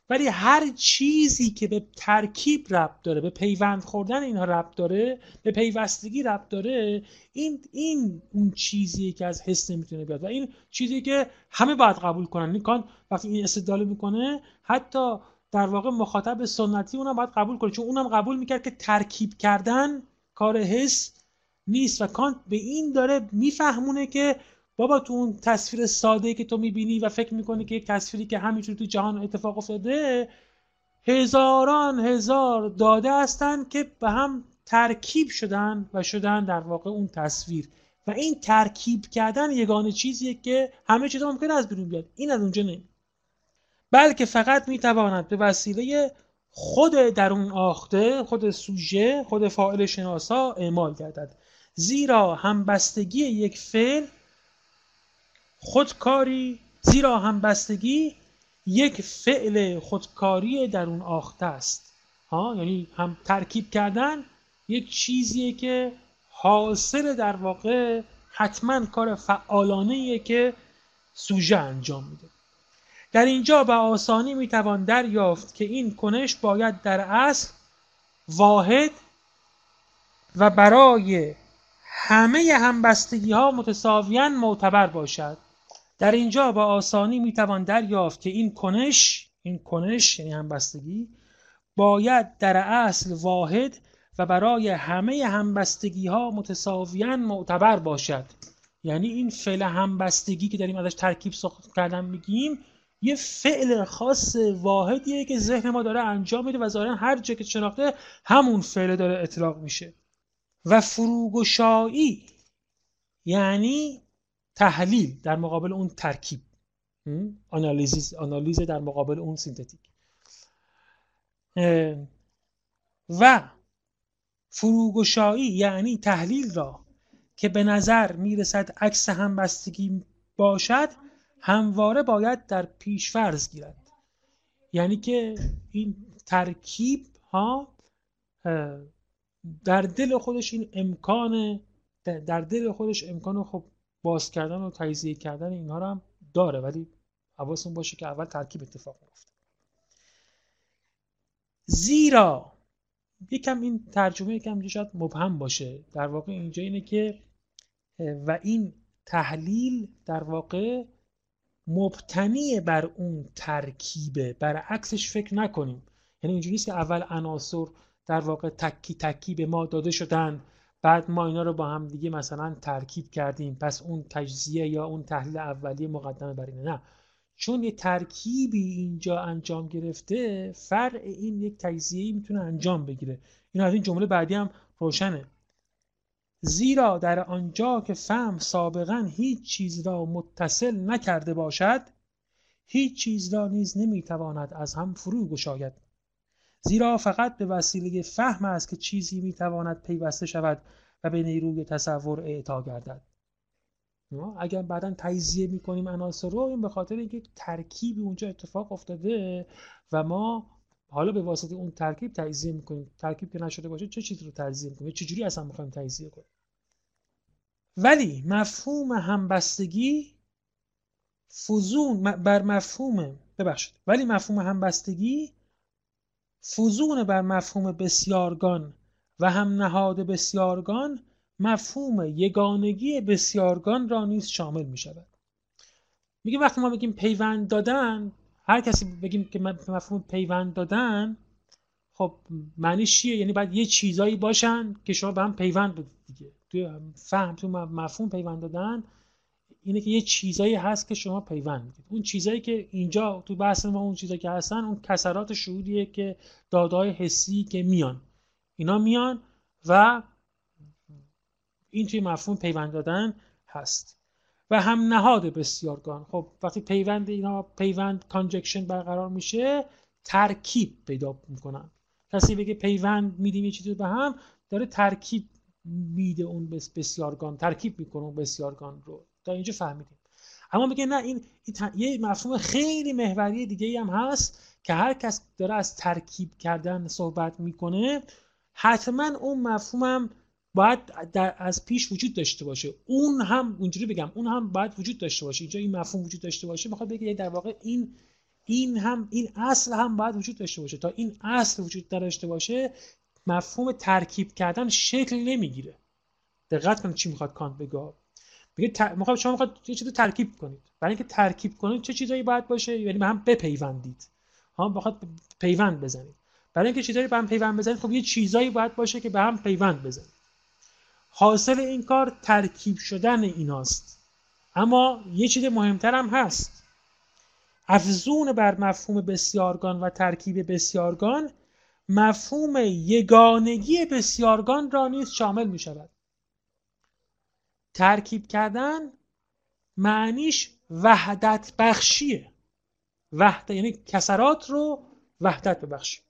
ولی هر چیزی که به ترکیب ربط داره به پیوند خوردن اینها ربط داره به پیوستگی ربط داره این این اون چیزیه که از حس نمی‌تونه بیاد. و این چیزی که همه باید قبول کنن. این کان وقتی این استدلال می‌کنه حتی در واقع مخاطب سنتی اونم باید قبول کنه. چون اونم قبول می‌کرد که ترکیب کردن کار حس نیست. و کانت به این داره میفهمونه که بابا تو اون تصویر ساده که تو می‌بینی و فکر می‌کنی که یک تصویری که همینجور تو جهان اتفاق افتاده هزاران هزار داده هستن که به هم ترکیب شدن و شدن در واقع اون تصویر. و این ترکیب کردن یگانه چیزیه که همه چیزا ممکن از بیرون بیاد. این از اونجا نمی بلکه فقط می‌تواند به وسیله خود در اون آخته خود سوژه خود فاعل شناسا اعمال گردد. زیرا همبستگی یک فعل خودکاری زیرا همبستگی یک فعل خودکاری در اون آخته است. ها یعنی هم ترکیب کردن یک چیزیه که حاصل در واقع حتما کار فعالانه که سوژه انجام میده. در اینجا به آسانی می‌توان دریافت که این کنش باید در اصل واحد و برای همه همبستگی ها متساویاً معتبر باشد. در اینجا با آسانی می‌توان دریافت که این کنش این کنش یعنی همبستگی باید در اصل واحد و برای همه همبستگی ها متساویاً معتبر باشد. یعنی این فعل همبستگی که داریم ازش ترکیب کردن میگیم یه فعل خاص واحدیه که ذهن ما داره انجام میده و ظاهرا هر جا که شناخته همون فعل داره اطلاق میشه. و فروگشایی یعنی تحلیل در مقابل اون ترکیب. آنالیز آنالیز در مقابل اون synthetic و فروگشایی یعنی تحلیل را که به نظر می‌رسد عکس همبستگی باشد همواره باید در پیش فرض گیرد یعنی که این ترکیب ها در دل خودش این امکان در دل خودش امکان خب باز کردن و تجزیه کردن اینها رو هم داره ولی حواستون باشه که اول ترکیب اتفاق میفته زیرا یکم این ترجمه یکم شاید مبهم باشه. در واقع اینجا اینه که و این تحلیل در واقع مبتنی بر اون ترکیبه. برعکسش فکر نکنیم. یعنی اینجوری نیست که اول عناصر در واقع تکی تکی به ما داده شدن. بعد ما اینا رو با هم دیگه مثلا ترکیب کردیم. پس اون تجزیه یا اون تحلیل اولیه مقدمه بر اینه. نه. چون یه ترکیبی اینجا انجام گرفته فرع این یک تجزیه می‌تونه انجام بگیره. این از این جمله بعدی هم روشنه. زیرا در آنجا که فهم سابقا هیچ چیز را متصل نکرده باشد هیچ چیز را نیز نمی‌تواند از هم فرو گشاید. زیرا فقط به وسیله فهم است که چیزی می‌تواند پیوسته شود و به نیروی تصور اعطا گردد. اگر بعدا تجزیه می‌کنیم عناصر رو این به خاطر اینکه ترکیبی اونجا اتفاق افتاده و ما حالا به واسطه اون ترکیب تجزیه می‌کنیم. ترکیب که نشده باشه چه چیزی رو تجزیه می‌کنیم؟ چجوری اصلا می‌خوایم تجزیه کنیم؟ ولی مفهوم همبستگی فزون بر مفهوم ببخشید ولی مفهوم همبستگی فزون بر مفهوم بسیارگان و هم نهاد بسیارگان مفهوم یگانگی بسیارگان را نیز شامل می شود میگه وقتی ما بگیم پیوند دادن هر کسی بگیم که مفهوم پیوند دادن خب معنیش چیه؟ یعنی باید یه چیزایی باشن که شما به هم پیوند بدید دیگه. توی فهم تو مفهوم پیوند دادن اینه که یه چیزایی هست که شما پیوند می‌دید اون چیزایی که اینجا تو بحث ما اون چیزایی که هستن اون کسرات شهودیه که دادای حسی که میان. اینا میان و این توی مفهوم پیوند دادن هست. و هم نهاد بسیارگان. خب وقتی پیوند اینا پیوند کانجکشن برقرار میشه ترکیب پیدا می‌کنن. کسی بگه پیوند میدیم یه چیزی به هم داره ترکیب میده اون بسیارگان ترکیب می‌کنه اون بسیارگان رو. تا اینجا فهمیدیم. اما میگه نه این, یه مفهوم خیلی محوری دیگه هم هست که هر کس داره از ترکیب کردن صحبت می‌کنه حتما اون مفهوم باید در از پیش وجود داشته باشه. اون هم اونجوری بگم اون هم باید وجود داشته باشه. اینجا این مفهوم وجود داشته باشه می‌خواد بگه در واقع این این هم این اصل هم باید وجود داشته باشه. تا این اصل وجود داشته باشه مفهوم ترکیب کردن شکل نمی‌گیره. دقت کنید چی می‌خواد کانت بگه. میگه ت... شما می‌خواد یه چیزی ترکیب کنید. برای اینکه ترکیب کنید چه چیزایی باید باشه؟ یعنی به هم بپیوندید. ها بخواد پیوند بزنید. برای اینکه چیزایی به هم پیوند بزنید خب یه چیزایی باید باشه که به هم پیوند بزنید. حاصل این کار ترکیب شدن ایناست. اما یه چیز مهمتر هم هست. افزون بر مفهوم بسیارگان و ترکیب بسیارگان مفهوم یگانگی بسیارگان را نیز شامل می شود ترکیب کردن معنیش وحدت بخشیه. وحدت یعنی کسرات رو وحدت ببخشی.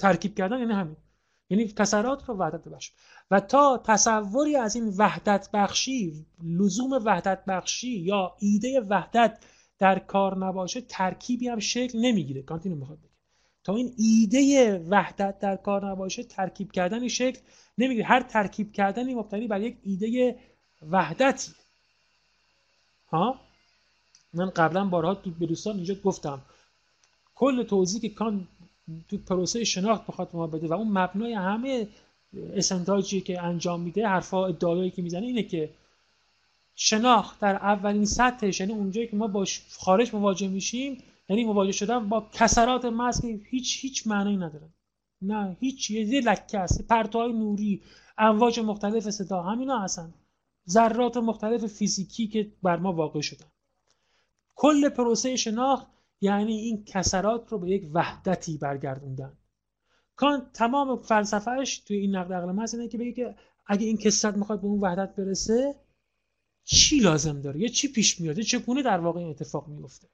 ترکیب کردن یعنی همین. یعنی کسرات رو وحدت ببخش. و تا تصوری از این وحدت بخشی لزوم وحدت بخشی یا ایده وحدت در کار نباشه ترکیبی هم شکل نمی‌گیره. کانت اینو می‌خواد بگه. تا این ایده وحدت در کار نباشه ترکیب کردنی شکل نمی‌گیره. هر ترکیب کردنی مبتنی بر یک ایده وحدتی ها؟ من قبلا بارها تو بروستان اینجا گفتم. کل توضیح که کان تو پروسه شناخت بخواد ما بده و اون مبنای همه اسنتاجی که انجام میده حرفا ادعایی که می‌زنه اینه که شناخت در اولین سطحش یعنی اونجایی که ما با خارج مواجه میشیم یعنی مواجه شدن با کسرات محض هیچ هیچ معنی نداره. نه هیچ یه لکه است پرتوهای نوری امواج مختلف صدا همینا هستن. ذرات مختلف فیزیکی که بر ما واقع شدن. کل پروسه شناخت یعنی این کسرات رو به یک وحدتی برگردوندن. کان تمام فلسفهش توی این نقد عقل محض اینه که بگه که اگه این کسرت می‌خواد به اون وحدت برسه چی لازم داره؟ یا چی پیش میاد؟ چگونه در واقع این اتفاق میفته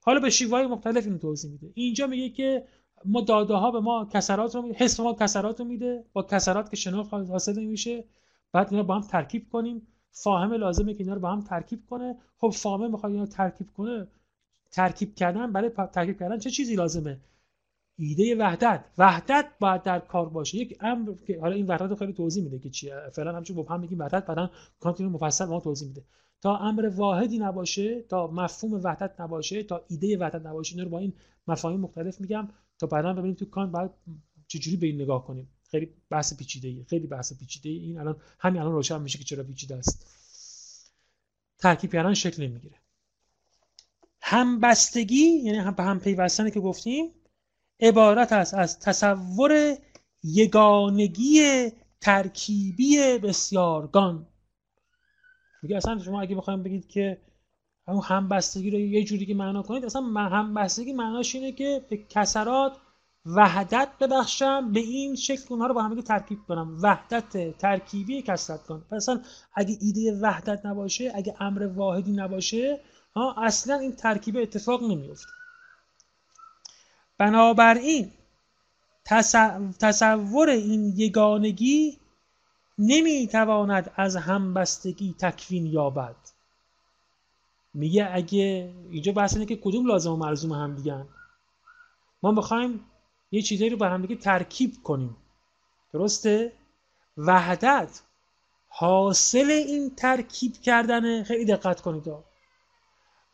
حالا به شیوه مختلف اینو توضیح میده. اینجا میگه که ما داده ها به ما کسرات رو میده حس ما کسرات رو میده با کسرات که شناخت حاصل میشه بعد اینا با هم ترکیب کنیم. فاهمه لازمه که اینا رو با هم ترکیب کنه. خب فاهمه می‌خواد اینا رو ترکیب کنه. ترکیب کردن برای ترکیب کردن چه چیزی لازمه؟ ایده وحدت. وحدت باید در کار باشه. یک امر که حالا این وحدت رو خیلی توضیح میده که چیه. فعلا همچون مبهم میگیم وحدت بعدا کانتینو مفصل ما توضیح میده. تا امر واحدی نباشه تا مفهوم وحدت نباشه تا ایده وحدت نباشه اینا رو با این مفاهیم مختلف میگم تا بعدا ببینیم تو کان بعد چجوری به این نگاه کنیم. خیلی بحث پیچیده ای خیلی بحث پیچیده ای این الان همین الان روشن میشه که چرا پیچیده است. ترکیب کردن شکل نمی‌گیره. همبستگی یعنی هم به هم پیوستنی که گفتیم عبارت است از تصور یگانگی ترکیبی بسیارگان. میگه اصلا شما اگه بخوایم بگید که همون همبستگی رو یه جوری که معنا کنید اصلا همبستگی معناش اینه که به کسرات وحدت ببخشم به این شکل اونها رو با هم ترکیب کنم. وحدت ترکیبی کسرت کنم اصلا اگه ایده وحدت نباشه اگه امر واحدی نباشه ها اصلا این ترکیب اتفاق نمیفته بنابراین تصور این یگانگی نمی‌تواند از همبستگی تکوین یابد. میگه اگه اینجا بحث اینه که کدوم لازم و مرزوم هم دیگن ما می‌خوایم یه چیزایی رو به هم دیگه ترکیب کنیم. درسته؟ وحدت. حاصل این ترکیب کردن خیلی دقت کنید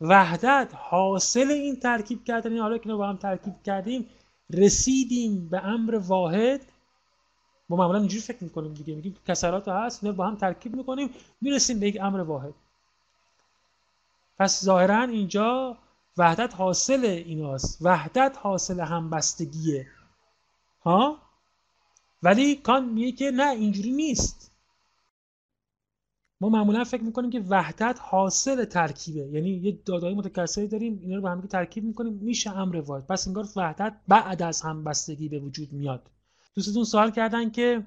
وحدت حاصل این ترکیب کردن. حالا که با هم ترکیب کردیم رسیدیم به امر واحد. ما معمولا اینجوری فکر می‌کنیم دیگه. میگیم کسرات هست اینا با هم ترکیب می‌کنیم می‌رسیم به یک امر واحد. پس ظاهرا اینجا وحدت حاصل ایناست. وحدت حاصل همبستگیه. ها؟ ولی کان میگه که نه اینجوری نیست. ما معمولا فکر می‌کنیم که وحدت حاصل ترکیبه. یعنی یه دادای متکثری داریم اینا رو با هم ترکیب می‌کنیم میشه امر واحد پس انگار وحدت بعد از همبستگی به وجود میاد. دوستتون سوال کردن که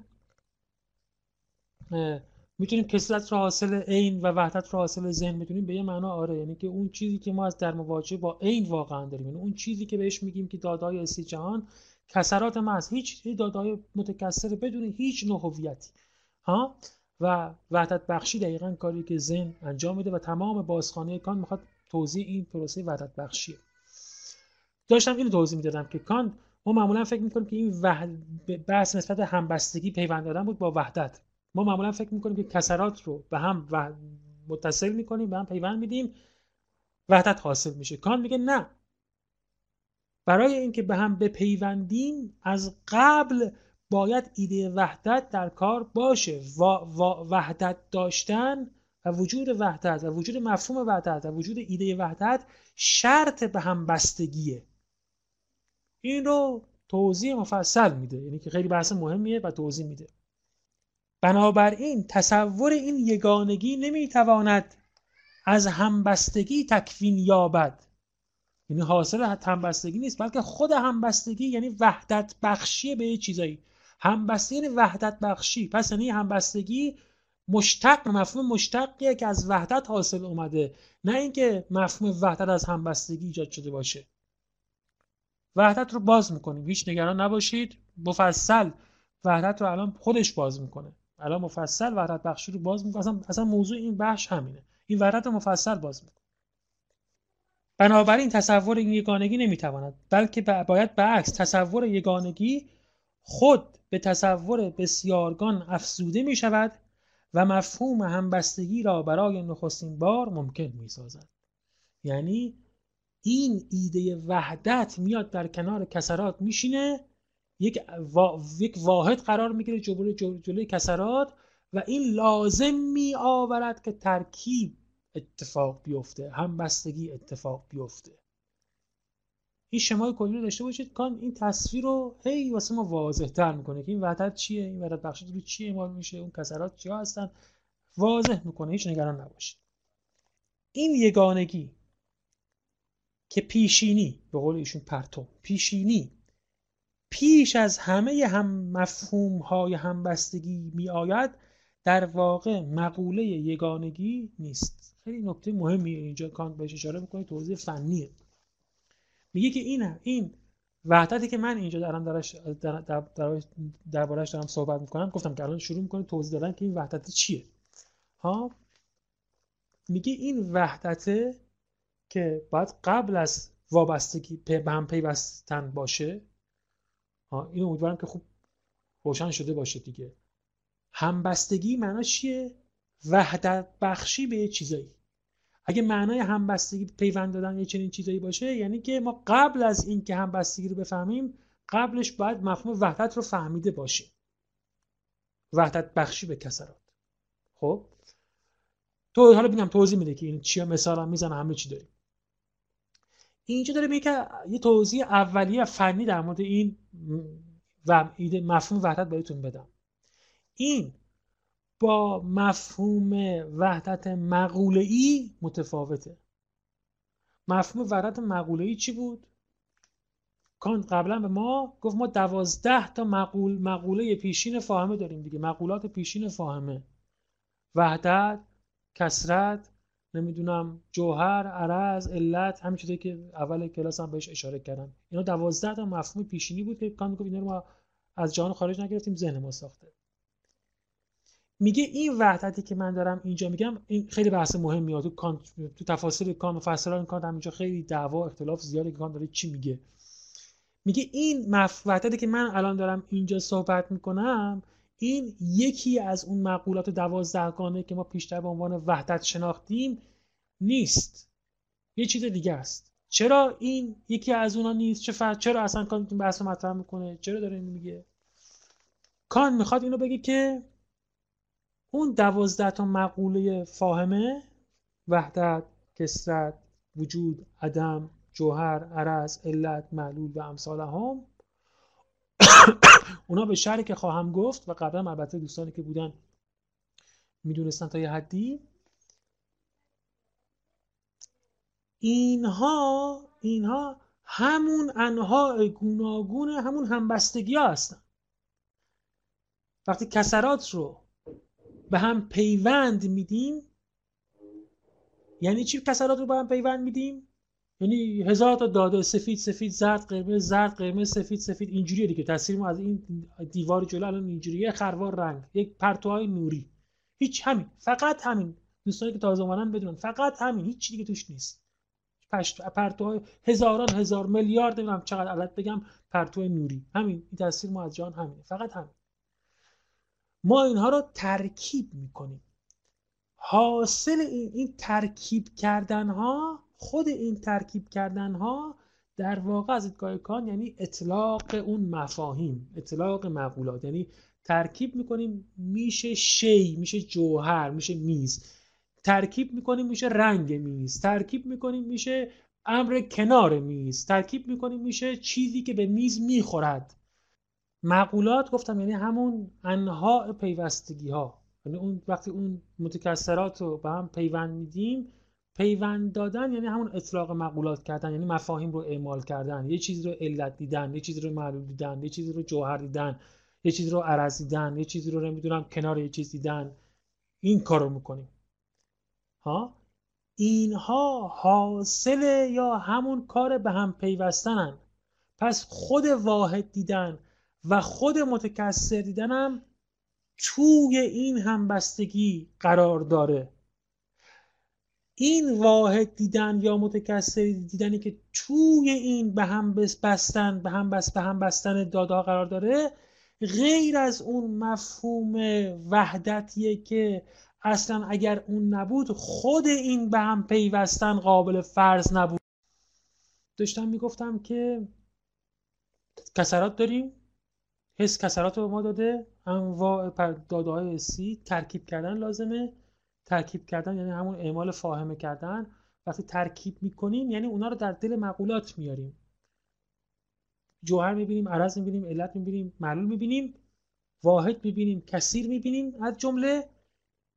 می‌تونیم کسرت رو حاصل عین و وحدت رو حاصل ذهن می‌تونیم به یه معنا آره. یعنی که اون چیزی که ما از در مواجهه با عین واقعا داریم. یعنی اون چیزی که بهش میگیم که دادای اسی جهان کسرات محض هیچ دادای متکثر بدون هیچ نوع هویتی. ها؟ و وحدت بخشی دقیقا کاری که ذهن انجام میده و تمام بازخانه کان می‌خواد توضیح این پروسه وحدت بخشیه. داشتم اینو توضیح می‌دادم که کان ما معمولا فکر می‌کنیم که این وحد... بحث نسبت همبستگی پیوند دادن بود با وحدت. ما معمولا فکر می‌کنیم که کسرات رو به هم و متصل می‌کنیم به هم پیوند میدیم وحدت حاصل میشه. کان میگه نه. برای اینکه به هم بپیوندیم از قبل باید ایده وحدت در کار باشه. و وحدت داشتن و وجود وحدت و وجود مفهوم وحدت و وجود ایده وحدت شرط به هم بستگیه. این رو توضیح مفصل میده یعنی که خیلی بحث مهمیه و توضیح میده. بنابراین تصور این یگانگی نمی‌تواند از همبستگی تکوین یابد. یعنی حاصل همبستگی نیست بلکه خود همبستگی یعنی وحدت بخشی به چیزایی. همبستگی یعنی وحدت بخشی. پس یعنی همبستگی مشتق مفهوم مشتقیه که از وحدت حاصل اومده. نه اینکه مفهوم وحدت از همبستگی ایجاد شده باشه. وحدت رو باز می‌کنیم. هیچ نگران نباشید. مفصل. وحدت رو الان خودش باز می‌کنه. الان مفصل وحدت بخشی رو باز می‌کنه اصلا, اصلا موضوع این بخش همینه. این وحدت مفصل باز می‌کنه بنابراین تصور این یگانگی نمی‌تواند بلکه باید عکس تصور یگانگی خود به تصور بسیارگان افزوده می شود و مفهوم همبستگی را برای نخستین بار ممکن می سازد یعنی این ایده وحدت میاد در کنار کسرات میشینه یک, یک واحد قرار می‌گیره جلوی جلوی کسرات و این لازم می آورد که ترکیب اتفاق بیفته همبستگی اتفاق بیفته. این شمای کلی رو داشته باشید. کان این تصویر رو هی واسه ما واضح تر می‌کنه که این وحدت چیه این وحدت بخشی رو چی اعمال میشه اون کسرات چیا هستن. واضح می‌کنه هیچ نگران نباشید. این یگانگی که پیشینی به قول ایشون پرتو پیشینی پیش از همه هم مفهوم های همبستگی می آید در واقع مقوله یگانگی نیست. خیلی نکته مهمی اینجا کانت بهش اشاره می‌کنه توضیح فنیه. میگه که این این وحدتی که من اینجا دارم درش دربارش دارم صحبت می‌کنم گفتم که الان شروع می‌کنه توضیح دادن که این وحدت چیه. ها میگه این وحدته که باید قبل از وابستگی به هم پیوستن باشه این امیدوارم که خوب روشن شده باشه دیگه. همبستگی معنا چیه؟ وحدت بخشی به یه چیزایی. اگه معنای همبستگی پیوند دادن یه چنین چیزایی باشه یعنی که ما قبل از اینکه همبستگی رو بفهمیم قبلش باید مفهوم وحدت رو فهمیده باشیم. وحدت بخشی به کسرات. خب؟ تو حالا ببینم توضیح میده که این چیه. مثلا می‌زنه همه چی داریم. اینجا داره میگه یه توضیح اولیه فنی در مورد این و ایده مفهوم وحدت بهتون بدم. این با مفهوم وحدت مقوله متفاوته. مفهوم وحدت مقوله چی بود؟ کانت قبلا به ما گفت ما دوازده تا مقول مقوله پیشین فاهمه داریم دیگه. مقولات پیشین فاهمه. وحدت کسرت نمی‌دونم جوهر عرض علت همین چیزی که اول کلاس هم بهش اشاره کردم. اینا دوازده تا مفهوم پیشینی بود که کانت گفت اینا رو ما از جهان خارج نگرفتیم ذهن ما ساخته. میگه این وحدتی که من دارم اینجا میگم این خیلی بحث مهمی تو کانت تو تفاسیر کانت و مفسران کانت هم اینجا خیلی دعوا اختلاف زیادی که کانت داره چی میگه. میگه این وحدتی که من الان دارم اینجا صحبت می‌کنم این یکی از اون مقولات دوازدهگانه که ما پیشتر به عنوان وحدت شناختیم نیست. یه چیز دیگه است. چرا این یکی از اونا نیست؟ چه چرا اصلا کانت بحث مطرح می‌کنه؟ چرا داره اینو میگه؟ کان می‌خواد اینو بگه که اون دوازده تا مقوله فاهمه وحدت کسرت وجود عدم جوهر عرض علت معلول و امثال هم اونا به شهری که خواهم گفت و قبلا البته دوستانی که بودن می‌دونستن تا یه حدی اینها اینها همون انواع گوناگون همون همبستگی ها هستن. وقتی کسرات رو به هم پیوند میدیم یعنی چی کسرات رو به هم پیوند میدیم؟ یعنی هزار تا داده سفید سفید زرد قرمز زرد قرمز سفید سفید اینجوریه دیگه. تصویر ما از این دیوار جلو الان اینجوریه. خروار رنگ یک پرتوهای نوری. هیچ همین. فقط همین. دوستانی که تازه اومدن بدونن. فقط همین. هیچ دیگه توش نیست. پرتوهای هزاران هزار میلیارد نمی‌دونم چقدر. علت بگم پرتو نوری. همین. این تصویر ما از جان همینه. فقط همین. ما اینها رو ترکیب می‌کنیم. حاصل این, این ترکیب کردن ها خود این ترکیب کردن ها در واقع از دیدگاه کان یعنی اطلاق اون مفاهیم اطلاق مقولات. یعنی ترکیب می‌کنیم میشه شی میشه جوهر میشه میز. ترکیب می‌کنیم میشه رنگ میز. ترکیب می‌کنیم میشه امر کنار میز. ترکیب می‌کنیم میشه چیزی که به میز می‌خورد. مقولات گفتم یعنی همون انها پیوستگی ها یعنی اون وقتی اون متکسرات رو به هم پیوند میدیم پیوند دادن یعنی همون اطلاق مقولات کردن یعنی مفاهیم رو اعمال کردن یه چیزی رو علت دیدن یه چیزی رو معلول دیدن یه چیزی رو جوهر دیدن یه چیزی رو عرض دیدن یه چیزی رو نمی‌دونم کنار یه چیز دیدن. این کار رو می‌کنیم. ها؟ اینها حاصل یا همون کار به هم پیوستنن. پس خود واحد دیدن و خود متکثر دیدنم توی این همبستگی قرار داره. این واحد دیدن یا متکثر دیدنی که توی این به هم بستن به هم بست به هم بستن دادا قرار داره غیر از اون مفهوم وحدتیه که اصلا اگر اون نبود خود این به هم پیوستن قابل فرض نبود. داشتم می‌گفتم که کسرات داریم. حس کسرات رو به ما داده. انواع داده های سی ترکیب کردن لازمه. ترکیب کردن یعنی همون اعمال فاهمه کردن. وقتی ترکیب می‌کنیم یعنی اونا رو در دل مقولات میاریم. جوهر می‌بینیم عرض می‌بینیم علت می‌بینیم معلول می‌بینیم واحد می‌بینیم کثیر می‌بینیم. از جمله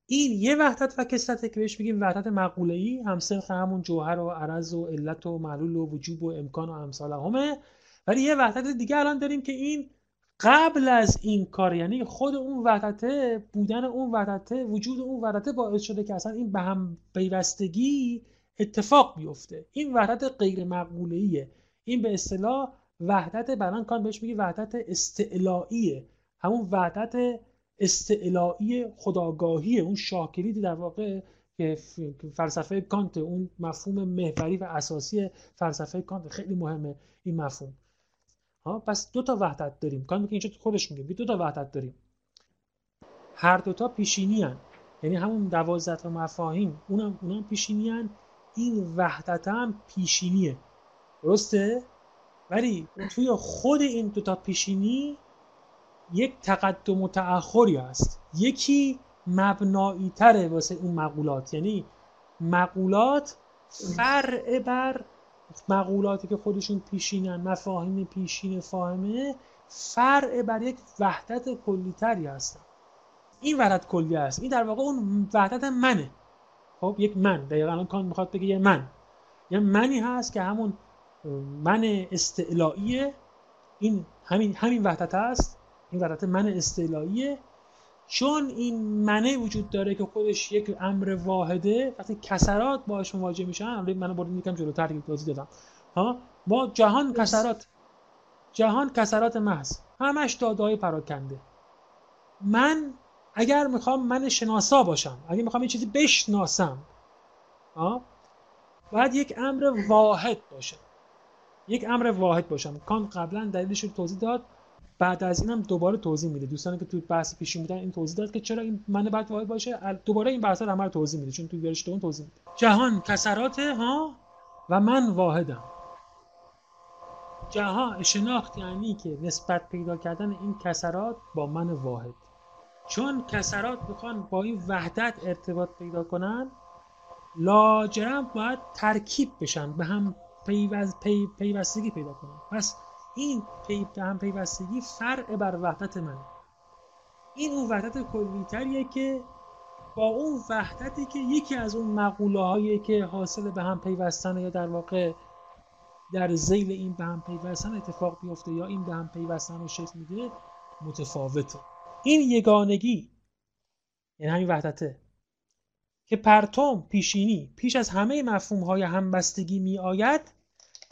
این یه وحدت و کسرته که بهش میگیم وحدت مقوله ای همسنخ همون جوهر و عرض و علت و معلول و وجوب و امکان و امثال همه. ولی یه وحدت دیگه الان داریم که این قبل از این کار یعنی خود اون وحدته بودن اون وحدته وجود اون وحدته باعث شده که اصلا این به هم پیوستگی اتفاق بیفته. این وحدت غیر مقوله این به اصطلاح وحدت بران کان بهش میگه وحدت استعلاییه همون وحدت استعلایی خداگاهی اون شاکلیدی در واقع که فلسفه کانت اون مفهوم محوری و اساسی فلسفه کانت. خیلی مهمه این مفهوم. ها پس دو تا وحدت داریم. کانت میگه اینجا خودش میگه دو تا وحدت داریم. هر دو تا پیشینی هن. یعنی همون دوازده مفاهیم اونم اونم پیشینی هن. این وحدت هم پیشینیه. درسته؟ ولی توی خود این دو تا پیشینی یک تقدم و تأخری است یکی مبنایی تره واسه اون مقولات. یعنی مقولات فرع بر مقولاتی که خودشون پیشینن مفاهیم پیشین فاهمه فرع بر یک وحدت کلیتری هستن. این وحدت کلی است. این در واقع اون وحدت منه. خب یک من. دقیقا الان کان می‌خواد بگه یه من. یه منی هست که همون من استعلاییه این همین همین وحدت است. این وحدت من استعلاییه چون این منه وجود داره که خودش یک امر واحده وقتی کسرات باش مواجه میشن منو بردیم یکم جلوتر توضیح دادم. ها؟ ما جهان کسرات جهان کسرات محض همش دادهای پراکنده. من اگر می‌خوام من شناسا باشم اگر می‌خوام یه چیزی بشناسم ها؟ باید یک امر واحد باشم یک امر واحد باشم. کان قبلا دلیلش رو توضیح داد. بعد از اینم دوباره توضیح میده. دوستانی که تو بحث پیشین بودن این توضیح داد که چرا این من بعد واحد باشه دوباره این بحث رو توضیح میده. چون تو ورش اون توضیح میده. جهان کسرات ها؟ و من واحدم. جهان شناخت یعنی که نسبت پیدا کردن این کثرات با من واحد. چون کثرات می‌خوان با این وحدت ارتباط پیدا کنن لاجرم باید ترکیب بشن به هم پیوز پی پیوستگی پیدا کنن. پس این به هم پیوستگی فرع بر وحدت من این اون وحدت کلیتریه که با اون وحدتی که یکی از اون مقوله هایی که حاصل به هم پیوستن یا در واقع در زیل این به هم پیوستن اتفاق بیفته یا این به هم پیوستن رو شکل میده متفاوته. این یگانگی یعنی همین وحدته که پرتوم پیشینی پیش از همه مفهوم های همبستگی می آید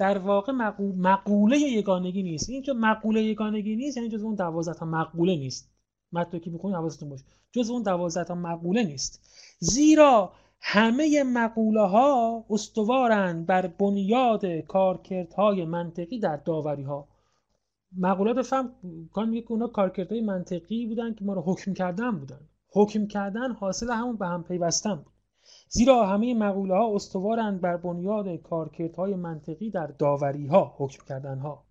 در واقع مقوله یگانگی نیست. این که مقوله یگانگی نیست یعنی جز اون دوازده تا مقوله نیست. متن که می‌خونید حواستون باشه جز اون دوازده تا مقوله نیست. زیرا همه مقوله ها استوارند بر بنیاد کارکردهای منطقی در داوری ها مقولات فهم کان میگه که اونا کارکردهای منطقی بودن که ما رو حکم کردن بودن. حکم کردن حاصل همون به هم پیوستن زیرا همه مقوله ها استوارند بر بنیاد کارکردهای منطقی در داوری ها حکم کردن ها